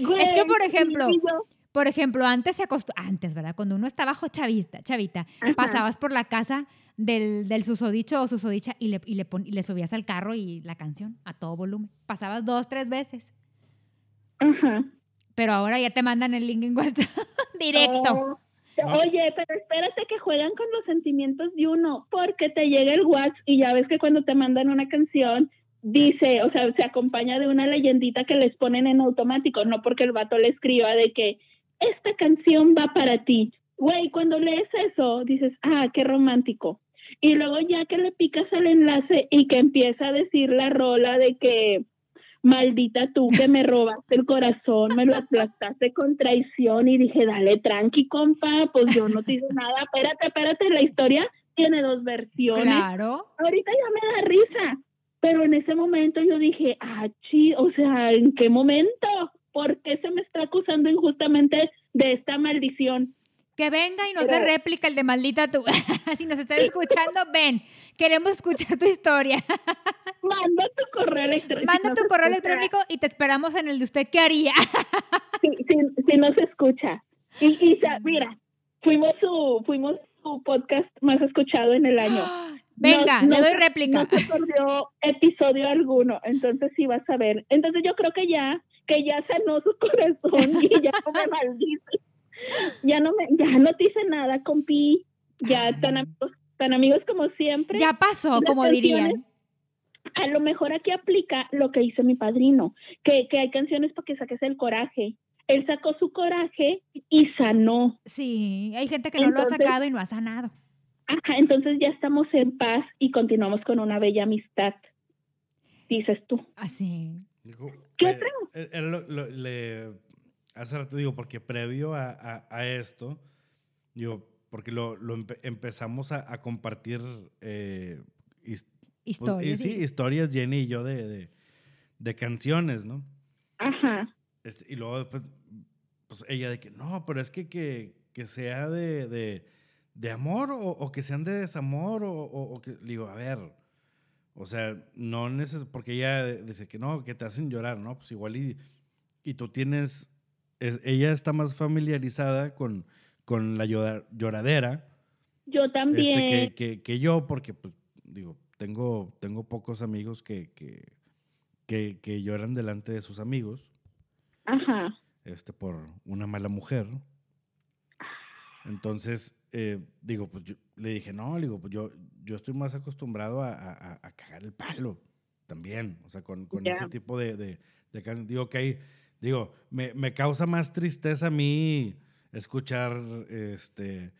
Güey, [LAUGHS] Es que, por ejemplo, yo, Por ejemplo, antes se acostumbraba, antes, ¿verdad? Cuando uno estaba chavista, chavita, Ajá. pasabas por la casa del, del susodicho o susodicha y le, y, le pon- y le subías al carro y la canción a todo volumen. Pasabas dos, tres veces. Ajá. Pero ahora ya te mandan el link en WhatsApp [LAUGHS] directo. Oh, Oye, pero espérate que juegan con los sentimientos de uno, porque te llega el WhatsApp y ya ves que cuando te mandan una canción, dice, o sea, se acompaña de una leyendita que les ponen en automático, no porque el vato le escriba de que esta canción va para ti. Güey, cuando lees eso, dices, ah, qué romántico. Y luego ya que le picas al enlace y que empieza a decir la rola de que maldita tú que me robaste el corazón, me lo aplastaste con traición y dije, dale tranqui, compa, pues yo no te hice nada, espérate, espérate, la historia tiene dos versiones. Claro. Ahorita ya me da risa, pero en ese momento yo dije, ah, chi, o sea, ¿en qué momento? ¿Por qué se me está acusando injustamente de esta maldición? Que venga y nos dé réplica el de maldita tú. [LAUGHS] si nos estás escuchando, ven. Queremos escuchar tu historia. [LAUGHS] Manda tu correo electrónico. Manda tu correo escucha. electrónico y te esperamos en el de usted. ¿Qué haría? [LAUGHS] si, si, si no se escucha. Y, mira, fuimos su, fuimos su podcast más escuchado en el año. [GASPS] Venga, No- no le doy réplica. No se perdió episodio alguno, entonces sí vas a ver. Entonces yo creo que ya, que ya sanó su corazón y ya no me maldice. Ya no me, ya no te hice nada, compi. Ya tan amigos, tan amigos como siempre. Ya pasó, Las como dirían. A lo mejor aquí aplica lo que hizo mi padrino, que, que hay canciones para que saques el coraje. Él sacó su coraje y sanó. Sí, hay gente que no lo ha sacado y no ha sanado. Ajá, entonces ya estamos en paz y continuamos con una bella amistad, dices tú. Así. ¿Qué eh, eh, era lo- lo- le- hace rato digo, porque previo a, a- a esto, digo, porque lo, lo empe- empezamos a, a compartir eh, his- pues, Historias. y sí, historias, Jenny y yo, de, de, de canciones, ¿no? Ajá, Este, y luego después, pues ella de que, no, pero es que, que, que sea de, de, de amor o, o que sean de desamor o, o- o que, le digo, a ver, o sea, no neces porque ella dice que no, que te hacen llorar, ¿no? Pues igual y, y tú tienes, es- ella está más familiarizada con, con la llora- lloradera yo este, también. que, que- que yo, porque, pues, digo, tengo, tengo pocos amigos que, que, que, lloran delante de sus amigos Ajá, este, por una mala mujer. Entonces, eh, digo, pues yo le dije, no, le digo, pues yo, yo estoy más acostumbrado a, a- a- cagar el palo también, o sea, con, con Ya. ese tipo de, de, de Digo, que hay- digo, me, me causa más tristeza a mí escuchar, este,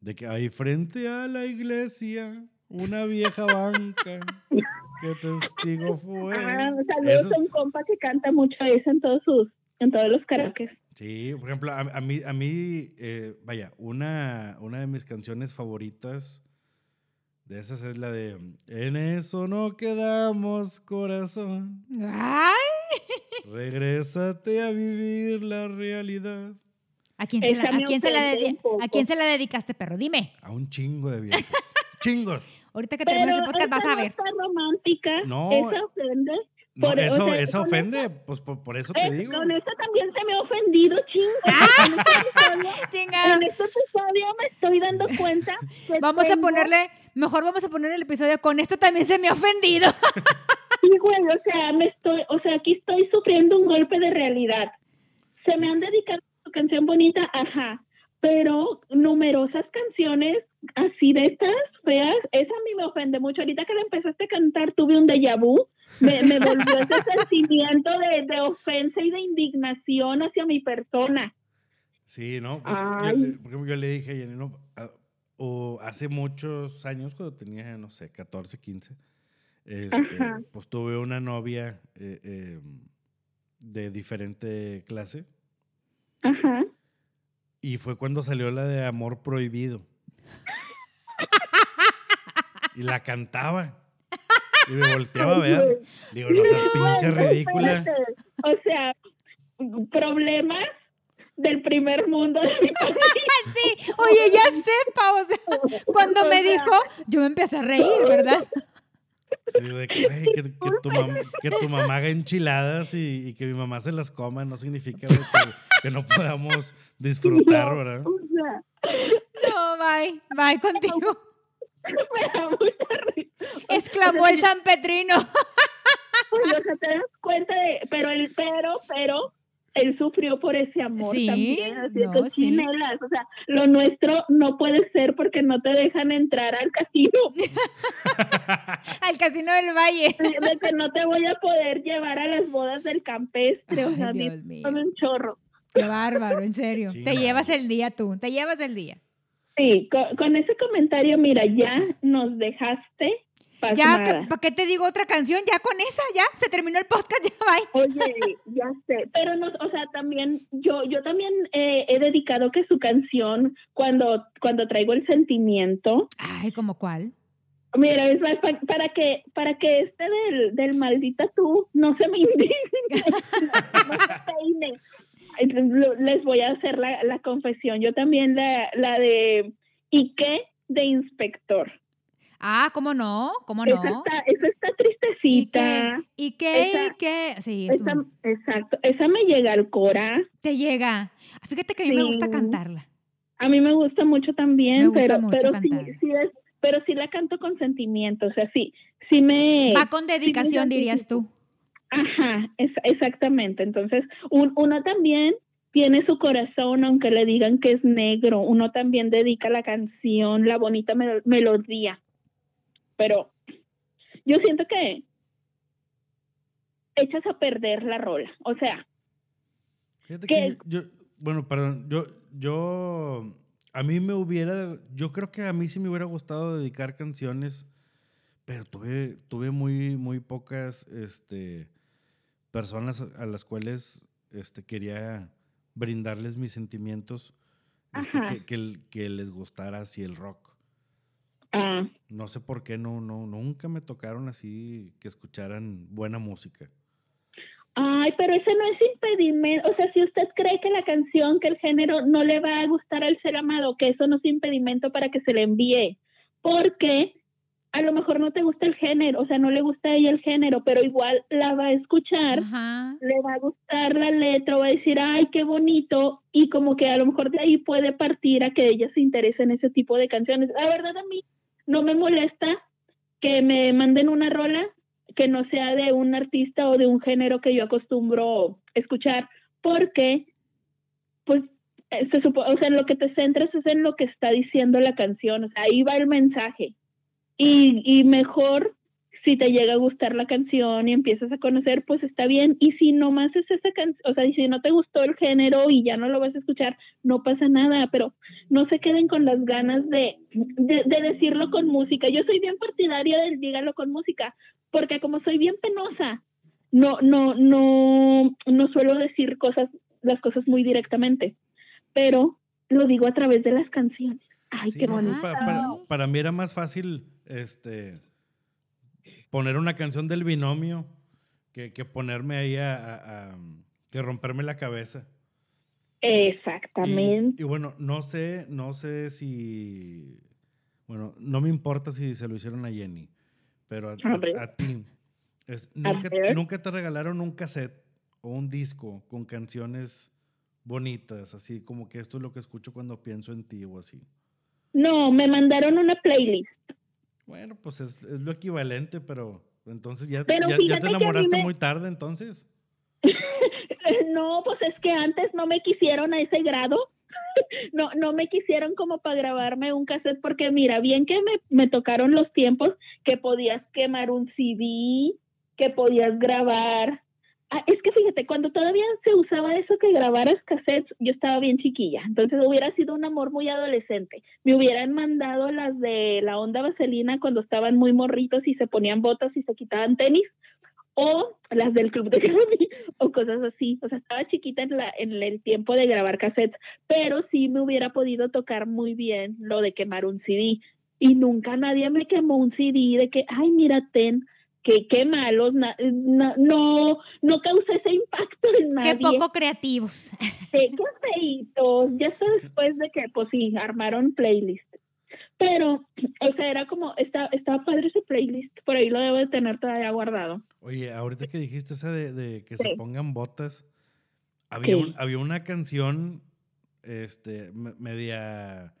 de que hay frente a la iglesia una vieja banca que testigo [LAUGHS] fue. ah, saludos Eso es- a un compa que canta mucho eso en todos sus, en todos los karaoke. Sí, por ejemplo, a, a mí, a mí eh, vaya, una, una de mis canciones favoritas de esas es la de En eso no quedamos, corazón. ¡Ay! Regrésate a vivir la realidad. ¿A quién, se la, Esa a quién se la. ¿A quién se la dedicaste, perro? Dime. A un chingo de viejos. [LAUGHS] ¡Chingos! Ahorita que termines el podcast vas esa a no ver. está romántica, No. esa ofende. No, Por- o eso, sea, eso con ofende, pues por, por eso te Eh, digo. con eso también se me ha ofendido, chingo. [LAUGHS] En episodio- [LAUGHS] Chingado. En este episodio me estoy dando cuenta que Vamos a tengo- ponerle, mejor vamos a poner el episodio con esto también se me ha ofendido. Sí, güey, o sea, me estoy, o sea, aquí estoy sufriendo un golpe de realidad. Se me han dedicado a su canción bonita, ajá, pero numerosas canciones así de estas feas, esa a mí me ofende mucho. Ahorita que la empezaste a cantar tuve un déjà vu, me, me volvió ese [LAUGHS] sentimiento de, de ofensa y de indignación hacia mi persona. Sí, ¿no? Pues, yo yo le dije a Jenny, no, ah, o hace muchos años, cuando tenía, no sé, 14, 15, este, pues tuve una novia eh, eh, de diferente clase Ajá. y fue cuando salió la de Amor Prohibido. Y la cantaba. Y me volteaba a ver. Digo, no seas pinche ridícula. O sea, problemas del primer mundo de mi. [LAUGHS] Sí, oye, ya sepa, o sea, [LAUGHS] cuando me dijo, yo me empecé a reír, ¿verdad? Sí, de que, güey, que, que tu mam- que tu mamá haga enchiladas y, y que mi mamá se las coma no significa que, que no podamos disfrutar, ¿verdad? O sea, No, bye, bye contigo. me da mucha risa. Exclamó el San Petrino. Oye, [LAUGHS] o sea, te das cuenta de, pero el, pero, pero, él sufrió por ese amor Sí, también, así no, que sí. o sea, lo nuestro no puede ser porque no te dejan entrar al casino, [LAUGHS] Al Casino del Valle. de que no te voy a poder llevar a las bodas del campestre, o sea, Dios mío. un chorro. Qué bárbaro, en serio. Sí, te no. llevas el día tú, te llevas el día. Sí, con, con ese comentario, mira, ya nos dejaste Ya. ¿para qué te digo otra canción? Ya con esa, ya, se terminó el podcast, [LAUGHS] ya, bye. Oye, ya sé, pero no, o sea, también yo, yo también eh, he dedicado que su canción cuando, cuando traigo el sentimiento, Ay, ¿como cuál? mira, es más pa- para que, para que este del, del maldita tú no se me [LAUGHS] indigne, no se peine. Ay, lo- Les voy a hacer la, la confesión. Yo también la, la de ¿y qué? de inspector. Ah, ¿cómo no? ¿Cómo Esa no? está, esa está ¿Y qué? tristecita. ¿Y qué? Esa- ¿Y qué? Sí, es Esa, muy- exacto, esa me llega al cora. te llega. Fíjate que a mí me gusta Sí. cantarla. A mí me gusta mucho también, Me gusta pero, mucho pero sí, sí es, pero sí la canto con sentimiento, o sea, sí, sí me, Va con dedicación, dirías tú. ajá, es- exactamente. Entonces, un- uno también tiene su corazón, aunque le digan que es negro, uno también dedica la canción, la bonita mel- melodía. Pero yo siento que echas a perder la rola, o sea, Fíjate que yo, bueno, perdón, yo, yo, a mí me hubiera, yo creo que a mí sí me hubiera gustado dedicar canciones, pero tuve, tuve muy, muy pocas, este, personas a las cuales, este, quería brindarles mis sentimientos, este, que, que, que les gustara así el rock. Ah, No sé por qué no, no, nunca me tocaron así que escucharan buena música. Ay, pero ese no es impedimento. O sea, si usted cree que la canción, que el género no le va a gustar al ser amado, que eso no es impedimento para que se le envíe. Porque a lo mejor no te gusta el género, o sea, no le gusta a ella el género, pero igual la va a escuchar, Ajá. le va a gustar la letra, va a decir, ay, qué bonito, y como que a lo mejor de ahí puede partir a que ella se interese en ese tipo de canciones. La verdad a mí no me molesta que me manden una rola que no sea de un artista o de un género que yo acostumbro escuchar, porque pues eh, se supo, o sea, lo que te centras es en lo que está diciendo la canción, o sea, ahí va el mensaje. Y, y mejor si te llega a gustar la canción y empiezas a conocer, pues está bien. Y si nomás es esa canción, o sea, y si no te gustó el género y ya no lo vas a escuchar, no pasa nada, pero no se queden con las ganas de, de, de decirlo con música. Yo soy bien partidaria del dígalo con música, porque como soy bien penosa, no, no, no, no suelo decir cosas, las cosas muy directamente, pero lo digo a través de las canciones. Ay, Sí, qué no, bonito. pa- para, para mí era más fácil este, poner una canción del binomio que, que ponerme ahí a, a- a- que romperme la cabeza. Exactamente. Y, y bueno, no sé, no sé si, bueno, no me importa si se lo hicieron a Jenny, pero a, ti, es, nunca, nunca te regalaron un cassette o un disco con canciones bonitas, así como que esto es lo que escucho cuando pienso en ti o así. No, me mandaron una playlist. Bueno, pues es, es lo equivalente, pero entonces ya, Pero ya, ya fíjate te enamoraste me- muy tarde, entonces. [LAUGHS] no, pues es que antes no me quisieron a ese grado. [LAUGHS] No, no me quisieron como para grabarme un cassette porque mira, bien que me, me tocaron los tiempos que podías quemar un CD, que podías grabar. Ah, es que fíjate, cuando todavía se usaba eso que grabaras cassettes, yo estaba bien chiquilla, entonces hubiera sido un amor muy adolescente. Me hubieran mandado las de la onda vaselina cuando estaban muy morritos y se ponían botas y se quitaban tenis, o las del Club de [LAUGHS] Grammy o cosas así. O sea, estaba chiquita en, la, en el tiempo de grabar cassettes, pero sí me hubiera podido tocar muy bien lo de quemar un CD. Y nunca nadie me quemó un CD de que, ay, mira, ten, que qué malos, na- na- no, no causé ese impacto en nadie. Qué poco creativos. Sí, qué feitos. Ya hasta después de que, pues sí, armaron playlist. Pero, o sea, era como, está, estaba padre ese playlist, por ahí lo debo de tener todavía guardado. Oye, ahorita que dijiste esa de, de que se pongan botas, había, Sí. un- había una canción este, me- media,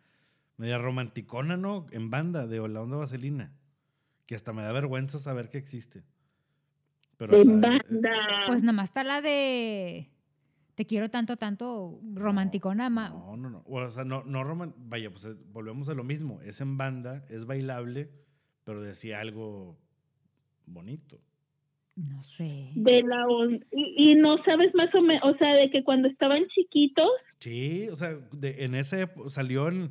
media romanticona, ¿no? En banda, de La Onda Vaselina, que hasta me da vergüenza saber que existe. Pero En hasta- eh, banda. Pues nomás está la de Te quiero tanto, tanto romanticona. ma- No, no, no. O sea, no, no roman- Vaya, pues eh, volvemos a lo mismo. Es en banda, es bailable, pero decía algo bonito. No sé. de la on- y, y no sabes más o menos, o sea, de que cuando estaban chiquitos, Sí, o sea, de- en ese salió en.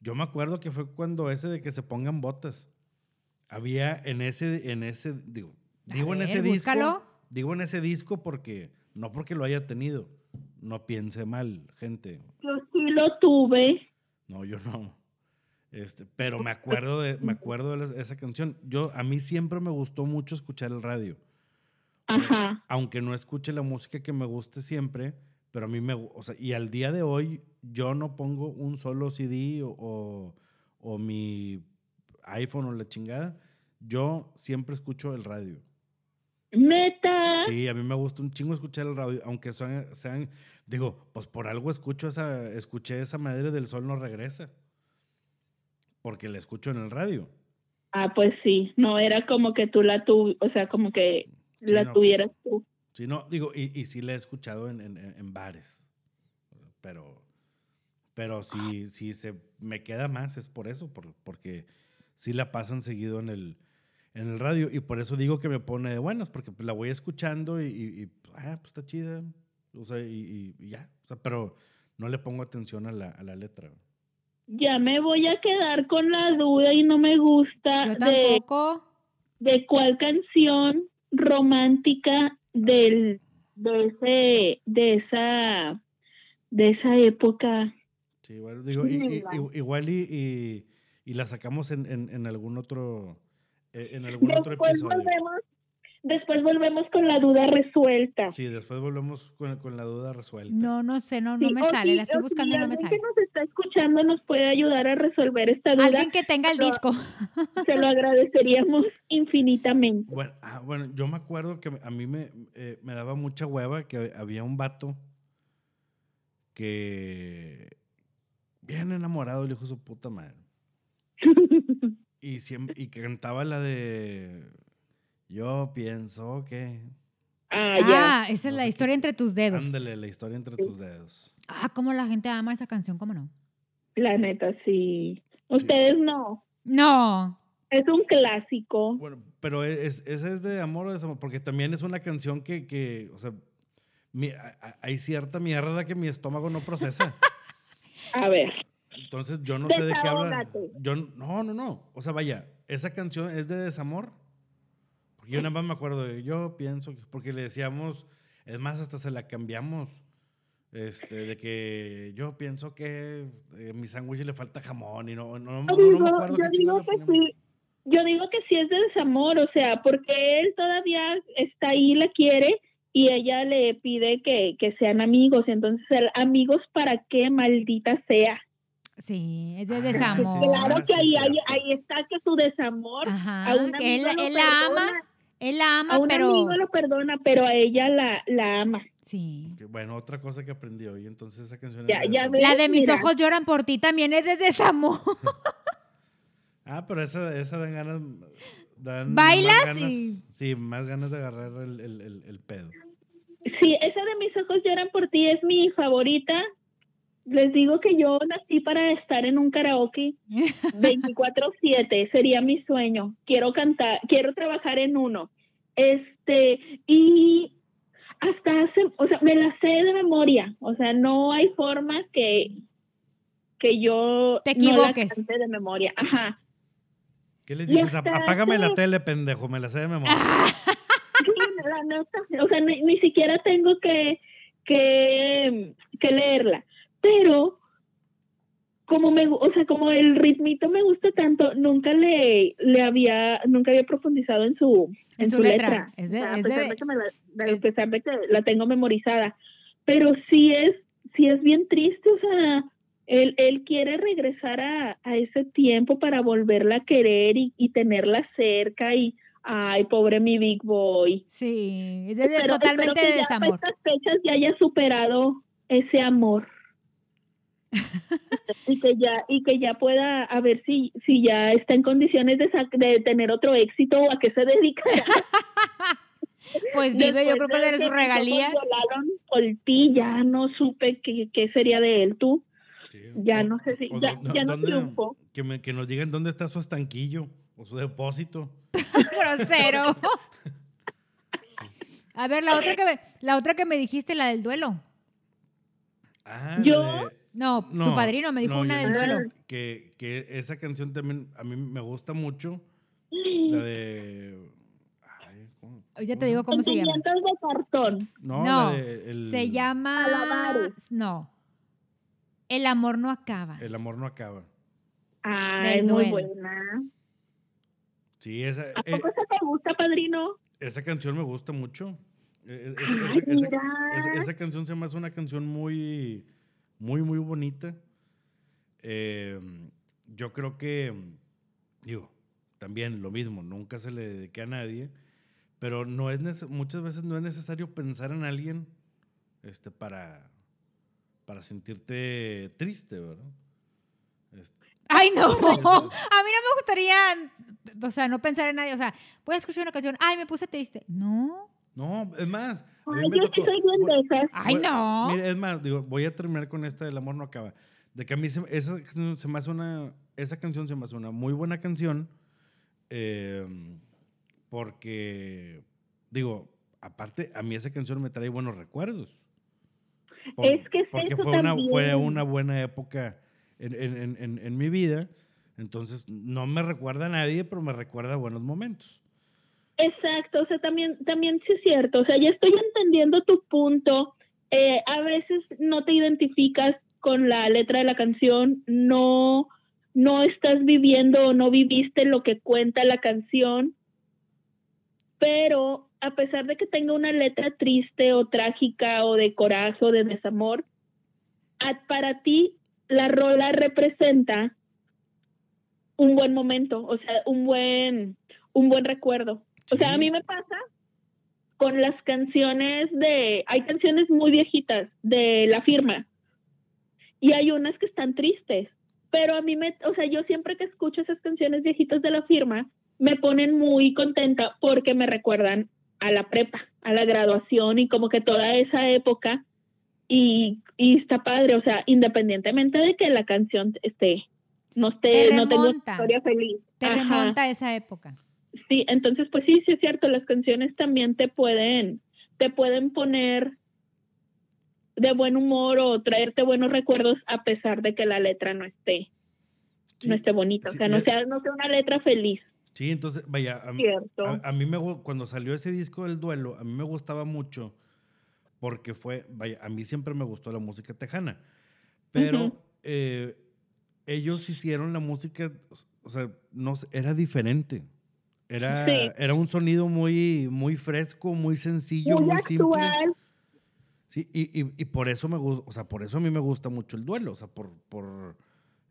Yo me acuerdo que fue cuando ese de que se pongan botas. Había en ese, en ese, digo, digo en ese búscalo. disco. Digo en ese disco porque, no porque lo haya tenido. No piense mal, gente. yo sí lo tuve. No, yo no. Este, pero me acuerdo de, me acuerdo de la- esa canción. Yo, a mí siempre me gustó mucho escuchar el radio. Ajá. Aunque no escuche la música que me guste siempre, pero a mí me, o sea, y al día de hoy yo no pongo un solo CD o, o, o mi iPhone o la chingada. Yo siempre escucho el radio. Neta. Sí, a mí me gusta un chingo escuchar el radio, aunque sean, sean digo, pues por algo escucho esa, escuché esa madre del sol no regresa. Porque la escucho en el radio. Ah, pues sí, no era como que tú la tu, o sea, como que Sí, la no, tuvieras tú. Sí, no, digo, y, y sí la he escuchado en, en- en bares. Pero, pero si, si se me queda más es por eso, por- porque sí la pasan seguido en el, en el radio. Y por eso digo que me pone de buenas, porque pues, la voy escuchando y, y- y, ah, pues está chida. O sea, y, y- y ya. O sea, pero no le pongo atención a la, a la letra. Ya me voy a quedar con la duda y no me gusta Yo de, tampoco. de cuál canción romántica del de ese de esa de esa época. Sí, igual, digo, y- y- Mira. y- igual y, y- la sacamos en, en- en algún otro, eh, en algún otro Después episodio. volvemos después volvemos con la duda resuelta. Sí, después volvemos con, con la duda resuelta. No, no sé, no, no Sí, me sale. La estoy buscando y no me alguien sale. que nos está escuchando nos puede ayudar a resolver esta duda, Alguien que tenga el pero- disco. se lo agradeceríamos [LAUGHS] infinitamente. Bueno, ah, bueno, yo me acuerdo que a mí me, eh, me daba mucha hueva que había un vato que bien enamorado el hijo de su puta madre. [LAUGHS] Y, siempre, y cantaba la de Yo pienso que... Ah, ya. Ah, esa es la qué- historia entre tus dedos. Ándale, la historia entre tus dedos. Ah, cómo la gente ama esa canción, cómo no. La neta, sí. Ustedes no. No. Es un clásico. Bueno, pero es, esa es de amor o desamor, porque también es una canción que, que o sea, mi- a- a- hay cierta mierda que mi estómago no procesa. [LAUGHS] A ver. Entonces yo no sé de qué habla. Yo no, no, no. O sea, vaya, esa canción es de desamor. Porque yo nada más me acuerdo de, yo pienso que, porque le decíamos, es más, hasta se la cambiamos. Este, de que yo pienso que eh, mi sándwich le falta jamón y no, no, no, no me acuerdo yo qué digo que sí. Yo digo que sí es de desamor, o sea, porque él todavía está ahí, la quiere y ella le pide que, que sean amigos. Entonces, el amigos para qué, maldita sea. Sí, es de Ah, desamor. Claro que ahí, ahí, ahí está que su desamor Ajá. a un que él, él la ama, él la ama, a un pero. amigo lo perdona, pero a ella la, la ama. Sí. Bueno, otra cosa que aprendí hoy, entonces esa canción Ya- es de ya. La de mis Mira. ojos lloran por ti también es de desamor. [LAUGHS] Ah, pero esa, esa dan ganas. Dan ¿Bailas más ganas- y- Sí, más ganas de agarrar el, el, el, el pedo. Sí, esa de mis ojos lloran por ti es mi favorita. Les digo que yo nací para estar en un karaoke [LAUGHS] 24/7, sería mi sueño. Quiero cantar, quiero trabajar en uno. Este, y hasta hace, o sea, me la sé de memoria, o sea, no hay forma que que yo Te no la equivoques. cante de memoria. Ajá. ¿Qué le dices? Apágame la tele, pendejo, me la sé de memoria. [LAUGHS] La neta, o sea, ni, ni siquiera tengo que, que, que leerla. Pero como me, o sea, como el ritmito me gusta tanto, nunca le, le había, nunca había profundizado en su, En su letra. Es de- O sea, es a pesar de- de que me la- es- a pesar de que la tengo memorizada. Pero sí es, sí es bien triste, o sea, él, él quiere regresar a, a ese tiempo para volverla a querer y, y tenerla cerca y, ay, pobre mi Big Boy. Sí, es de- Espero- totalmente de desamor. para estas fechas ya haya superado ese amor. Y que ya y que ya pueda a ver si si ya está en condiciones de, de tener otro éxito o a qué se dedicará. [LAUGHS] Pues vive, yo creo que de sus regalías. por ti, ya no supe qué, qué sería de él tú. Sí, Ya o- no sé si- ya- ya no dónde- triunfó. Que, me- que nos digan dónde está su estanquillo o su depósito. [LAUGHS] Grosero. A ver, la otra que me, la otra que me dijiste, la del duelo. Ah, ¿Yo? de- No, tu No, padrino me dijo no, una del duelo. Que, que esa canción también a mí me gusta mucho. La de. ay, ¿cómo- Ya cómo te digo cómo se llama. Sentimientos de cartón. No, No, la de el, Se llama. Alabares. No. El amor no acaba. El amor no acaba. Ay, Del muy duelo. buena. Sí, esa, ¿A eh, poco esa te gusta, padrino? esa canción me gusta mucho. Ay, esa, esa- esa- mira. esa- esa canción se me hace una canción muy, muy, muy bonita. Eh, yo creo que, digo, también lo mismo, nunca se le dediqué a nadie, pero no es muchas veces no es necesario pensar en alguien este, para, para sentirte triste, ¿verdad? Este, Ay, no. [LAUGHS] A mí no me gustaría, o sea, no pensar en nadie. O sea, voy a escuchar una canción. Ay, me puse triste. No. No, es más. Ay, yo sí soy bien voy- de esas. Ay, no. Mira, es más, digo, voy a terminar con esta del amor no acaba. De que a mí se, esa, canción se me hace una, esa canción se me hace una muy buena canción. eh, porque, digo, aparte, a mí esa canción me trae buenos recuerdos. Es que es porque eso fue una, fue una buena época en, en- en- en- en mi vida. Entonces, no me recuerda a nadie, pero me recuerda a buenos momentos. Exacto, o sea, también, también sí es cierto, o sea, ya estoy entendiendo tu punto. Eh, a veces no te identificas con la letra de la canción, no, no estás viviendo o no viviste lo que cuenta la canción, pero a pesar de que tenga una letra triste o trágica o de coraje o de desamor, para ti la rola representa un buen momento, o sea, un buen, un buen recuerdo. O sea, a mí me pasa con las canciones de, hay canciones muy viejitas de La Firma y hay unas que están tristes, pero a mí me, o sea, yo siempre que escucho esas canciones viejitas de La Firma me ponen muy contenta porque me recuerdan a la prepa, a la graduación y como que toda esa época y, y está padre, o sea, independientemente de que la canción esté no esté, Te no tenga una remonta. historia feliz. Te Ajá. remonta a esa época. Sí, entonces pues sí, sí es cierto, las canciones también te pueden, te pueden poner de buen humor o traerte buenos recuerdos a pesar de que la letra no esté, Sí. no esté bonita, Sí, o sea, no es- sea, no sea una letra feliz, Sí, entonces, vaya, a, mí- cierto. a, a mí me cuando salió ese disco del duelo, a mí me gustaba mucho porque fue, vaya, a mí siempre me gustó la música tejana, pero eh, ellos hicieron la música, o sea, no era diferente. Era, Sí. era un sonido muy, muy fresco, muy sencillo, muy muy, simple. Sí, y, y- y por eso me gusta, o sea, por eso a mí me gusta mucho el duelo, o sea, por, por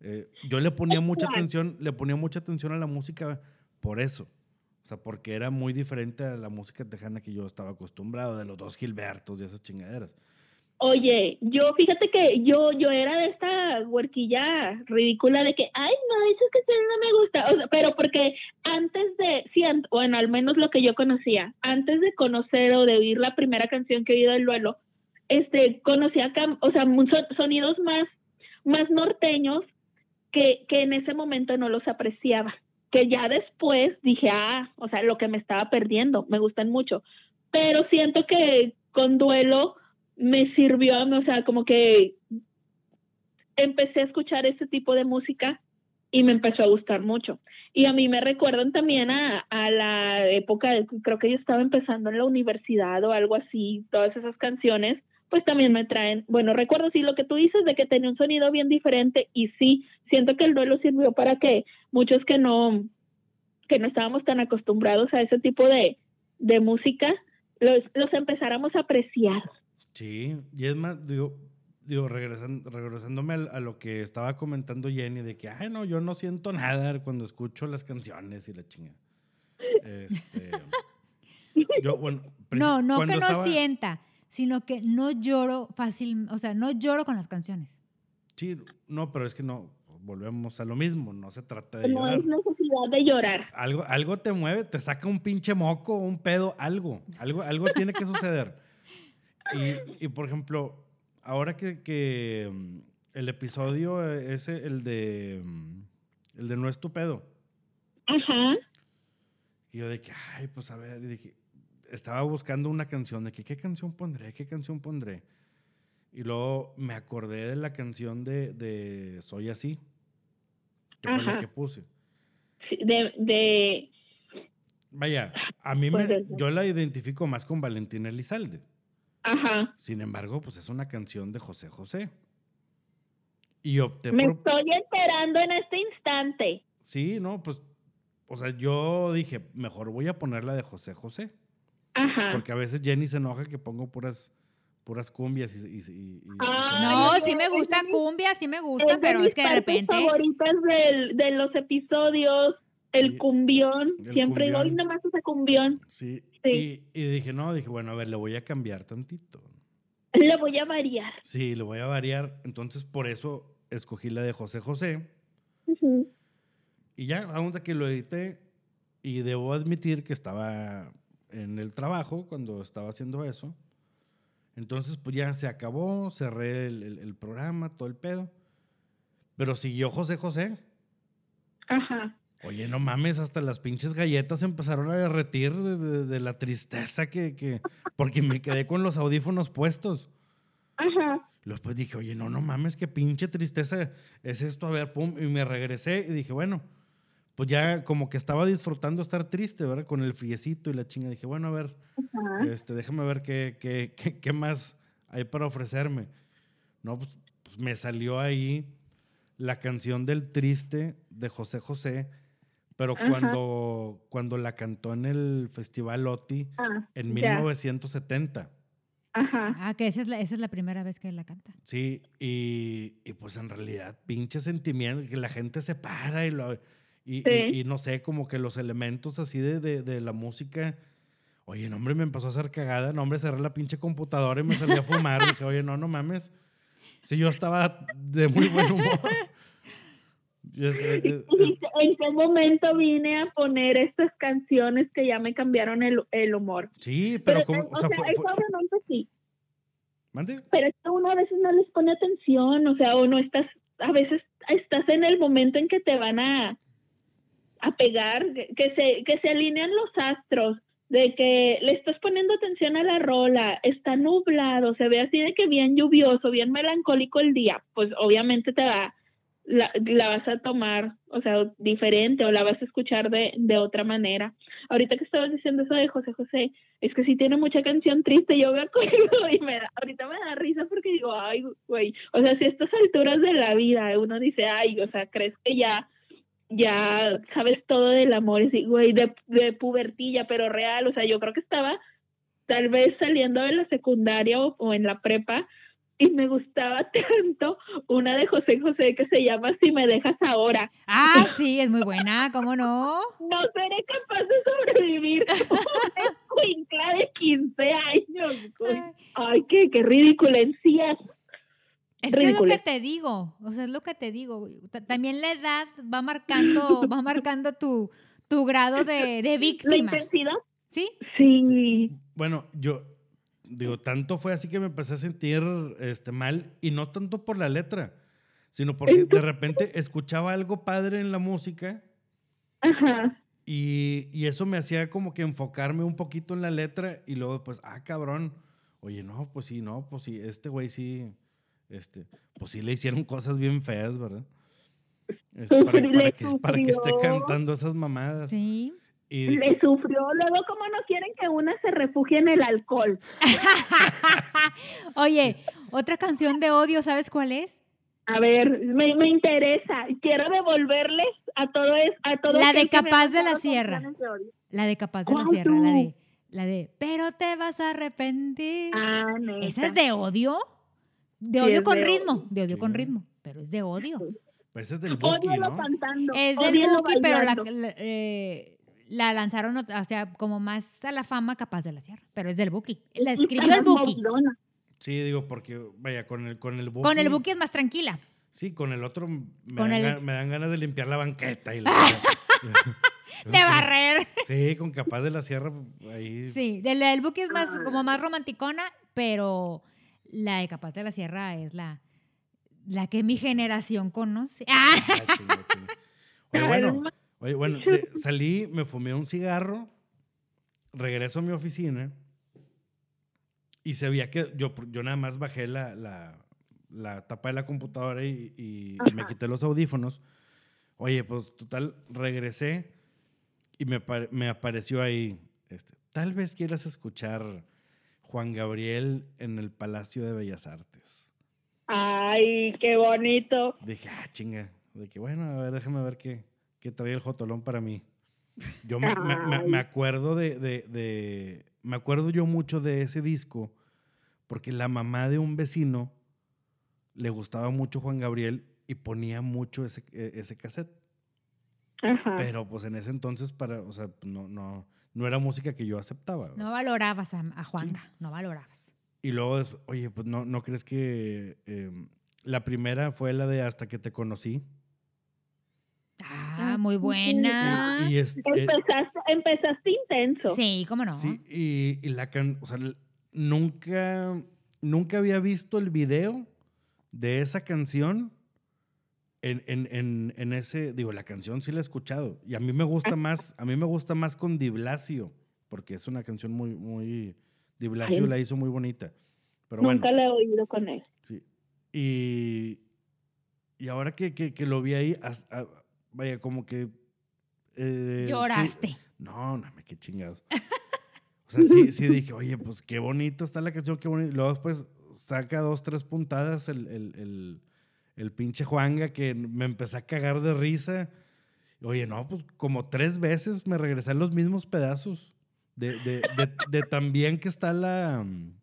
eh, yo le ponía mucha atención, le ponía mucha atención a la música por eso, o sea, porque era muy diferente a la música tejana que yo estaba acostumbrado, de los dos Gilbertos y esas chingaderas. Oye, yo fíjate que yo yo era de esta huerquilla ridícula de que, ay, no, esas canciones no me gusta, o sea, pero porque antes de, sí, bueno, al menos lo que yo conocía, antes de conocer o de oír la primera canción que he oído del duelo, este, conocía, o sea, sonidos más, más norteños que, que en ese momento no los apreciaba, que ya después dije, ah, o sea, lo que me estaba perdiendo, me gustan mucho, pero siento que con duelo me sirvió, o sea, como que empecé a escuchar ese tipo de música y me empezó a gustar mucho. Y a mí me recuerdan también a, a la época, de- creo que yo estaba empezando en la universidad o algo así, todas esas canciones, pues también me traen, bueno, recuerdo sí lo que tú dices de que tenía un sonido bien diferente y sí, siento que el duelo sirvió para que muchos que no, que no estábamos tan acostumbrados a ese tipo de, de música, los, los empezáramos a apreciar. Sí, y es más, digo, digo regresan- regresándome a, lo que estaba comentando Jenny, de que, ay, no, yo no siento nada cuando escucho las canciones y la chingada. Este, [LAUGHS] yo, bueno, No, no que no estaba- sienta, sino que no lloro fácil, o sea, no lloro con las canciones. Sí, no, pero es que no, volvemos a lo mismo, no se trata de No llorar. es necesidad de llorar. Algo, algo te mueve, te saca un pinche moco, un pedo, algo. Algo, algo tiene que suceder. Y, y, por ejemplo, ahora que, que, mm, el episodio eh, ese, el de mm, el de No es tu pedo, Ajá. y yo de que, ay, pues a ver, y dije, estaba buscando una canción, de que, ¿qué canción pondré? ¿Qué canción pondré? Y luego me acordé de la canción de, de Soy Así, que fue la que puse. Sí, De, de, Vaya, a mí me, yo la identifico más con Valentina Elizalde. Ajá. Sin embargo, pues es una canción de José José. Y opté Me por... estoy enterando en este instante. Sí, no, pues... O sea, yo dije, mejor voy a poner la de José José. Ajá. Porque a veces Jenny se enoja que pongo puras, puras cumbias y... y- y- y- Ay, No, sí me gusta cumbia, sí me Es gusta, pero es que de partes repente... favoritas del- de los episodios, el cumbión. El Siempre digo, hoy cumbión. nomás ese cumbión. sí, Sí. Y, y dije, no, dije, bueno, a ver, le voy a cambiar tantito. Le voy a variar. Sí, le voy a variar. Entonces, por eso escogí la de José José. Y ya, aún que lo edité, y debo admitir que estaba en el trabajo cuando estaba haciendo eso. Entonces, pues ya se acabó, cerré el, el- el programa, todo el pedo. Pero siguió José José. Ajá. Oye, no mames, hasta las pinches galletas empezaron a derretir de, de- de la tristeza que, que... Porque me quedé con los audífonos puestos. Ajá. Luego pues dije, oye, no, no mames, qué pinche tristeza es esto. A ver, pum, y me regresé y dije, bueno, pues ya como que estaba disfrutando estar triste, ¿verdad? Con el friecito y la chinga. Dije, bueno, a ver, Ajá. este, déjame ver qué, qué, qué, qué más hay para ofrecerme. No, pues, pues me salió ahí la canción del triste de José José, pero Ajá. cuando, cuando la cantó en el Festival OTI Ah, en ya. 1970. Ajá. Ah, que esa es, la, esa es la primera vez que la canta. Sí, y, y pues en realidad, pinche sentimiento, que la gente se para y, lo, y, y- Sí. y no sé, como que los elementos así de, de, de la música. Oye, no, hombre, me empezó a hacer cagada. No, hombre, cerré la pinche computadora y me salí a fumar. Dije, oye, no, no mames. Si yo estaba de muy buen humor. [LAUGHS] [LAUGHS] Y es- es- ¿Y es- dijiste, ¿En qué momento vine a poner estas canciones que ya me cambiaron el, el humor? sí, pero, Pero, como, o sea, fue, sí. ¿Mande? pero es que uno a veces no les pone atención, o sea, o no estás, a veces estás en el momento en que te van a, a pegar, que se, que se alinean los astros, de que le estás poniendo atención a la rola, está nublado, se ve así de que bien lluvioso, bien melancólico el día, pues obviamente te va, la, la vas a tomar, o sea, diferente o la vas a escuchar de, de otra manera. Ahorita que estabas diciendo eso de José José, es que sí tiene mucha canción triste, yo me acuerdo [LAUGHS] y me da, ahorita me da risa porque digo, ay, güey, o sea, si a estas alturas de la vida uno dice, ay, o sea, crees que ya, ya sabes todo del amor, y sí, güey, de, de pubertilla, pero real, o sea, yo creo que estaba tal vez saliendo de la secundaria o, o en la prepa y me gustaba [LAUGHS] tanto una de José José que se llama Si me dejas ahora. Ah, [LAUGHS] sí, es muy buena, ¿cómo no? No seré capaz de sobrevivir [LAUGHS] una escuincla de 15 años. Ay, qué, qué ridícula en sí es. Que es lo que te digo, o sea, es lo que te digo. También la edad va marcando, va marcando tu, tu grado de, de La víctima, intensidad. ¿sí? Sí. Bueno, yo digo, tanto fue así que me empecé a sentir este, mal y no tanto por la letra, sino porque de repente escuchaba algo padre en la música Ajá. y, y eso me hacía como que enfocarme un poquito en la letra y luego pues, ah, cabrón, oye, no, pues sí, no, pues sí, este güey sí, este, pues sí le hicieron cosas bien feas, ¿verdad? Este, para, que, para que esté cantando esas mamadas. Sí. Y dije, Le sufrió. Luego, como no quieren que una se refugie en el alcohol? [LAUGHS] Oye, otra canción de odio, ¿sabes cuál es? A ver, me, me interesa. Quiero devolverles a todo es, a todo La de Capaz de la Sierra. de. La de Capaz de la ¿Cuál Sierra, la de, la de, pero te vas a arrepentir. Ah, neta. ¿Esa es de odio? De Sí, odio con de ritmo, odio. de odio con ritmo, pero es de odio. pero ese es del Buki, ¿no? cantando. Es del Buki, pero la, la- eh, la lanzaron, o sea, como más a la fama Capaz de la Sierra, pero es del Buki. La escribió el Buki. Sí, digo, porque, vaya, con el, con el Buki. Con el Buki es más tranquila. Sí, con el otro me, Con dan, el- me dan ganas de limpiar la banqueta. Y la- [LAUGHS] De barrer. Sí, con Capaz de la Sierra, ahí. Sí, del, del Buki es más, Ah. como más romanticona, pero la de Capaz de la Sierra es la, la que mi generación conoce. ¡Ah! Oye, bueno, oye, bueno, [LAUGHS] salí, me fumé un cigarro, regreso a mi oficina y se veía que yo, yo nada más bajé la, la, la tapa de la computadora y, y me quité los audífonos. Oye, pues total, regresé y me, me apareció ahí, este, tal vez quieras escuchar Juan Gabriel en el Palacio de Bellas Artes. Ay, qué bonito. Dije, ah, chinga. De que, bueno, a ver, déjame ver qué, qué trae el jotolón para mí. Yo me, me- me- acuerdo de, de- de- Me acuerdo yo mucho de ese disco porque la mamá de un vecino le gustaba mucho Juan Gabriel y ponía mucho ese, e- ese cassette. Ajá. Pero pues en ese entonces, para, o sea, no, no, no era música que yo aceptaba. ¿verdad? No valorabas a, a Juanga, no valorabas. Y luego, oye, pues no, ¿no crees que eh, la primera fue la de Hasta que te conocí? Ah, Ah, muy buena. Y, es, eh, Empezaste, empezaste intenso. Sí, cómo no. Sí, y, y la can, o sea, nunca, nunca había visto el video de esa canción en, en, en, en ese, digo, la canción sí la he escuchado. Y a mí me gusta más, a mí me gusta más con Di Blasio, porque es una canción muy, muy, Di Blasio Ay. la hizo muy bonita. Pero Nunca bueno, le he oído con él. sí. Y, y ahora que, que, que lo vi ahí, vaya, como que... eh, sí- Lloraste. no, no, me qué chingados. O sea, sí, sí dije, oye, pues qué bonito está la canción, qué bonito. Y luego después saca dos, tres puntadas el, el, el, el pinche Juanga que me empecé a cagar de risa. Oye, no, pues como tres veces me regresé a los mismos pedazos. De, de, de, de tan bien que está la... mm,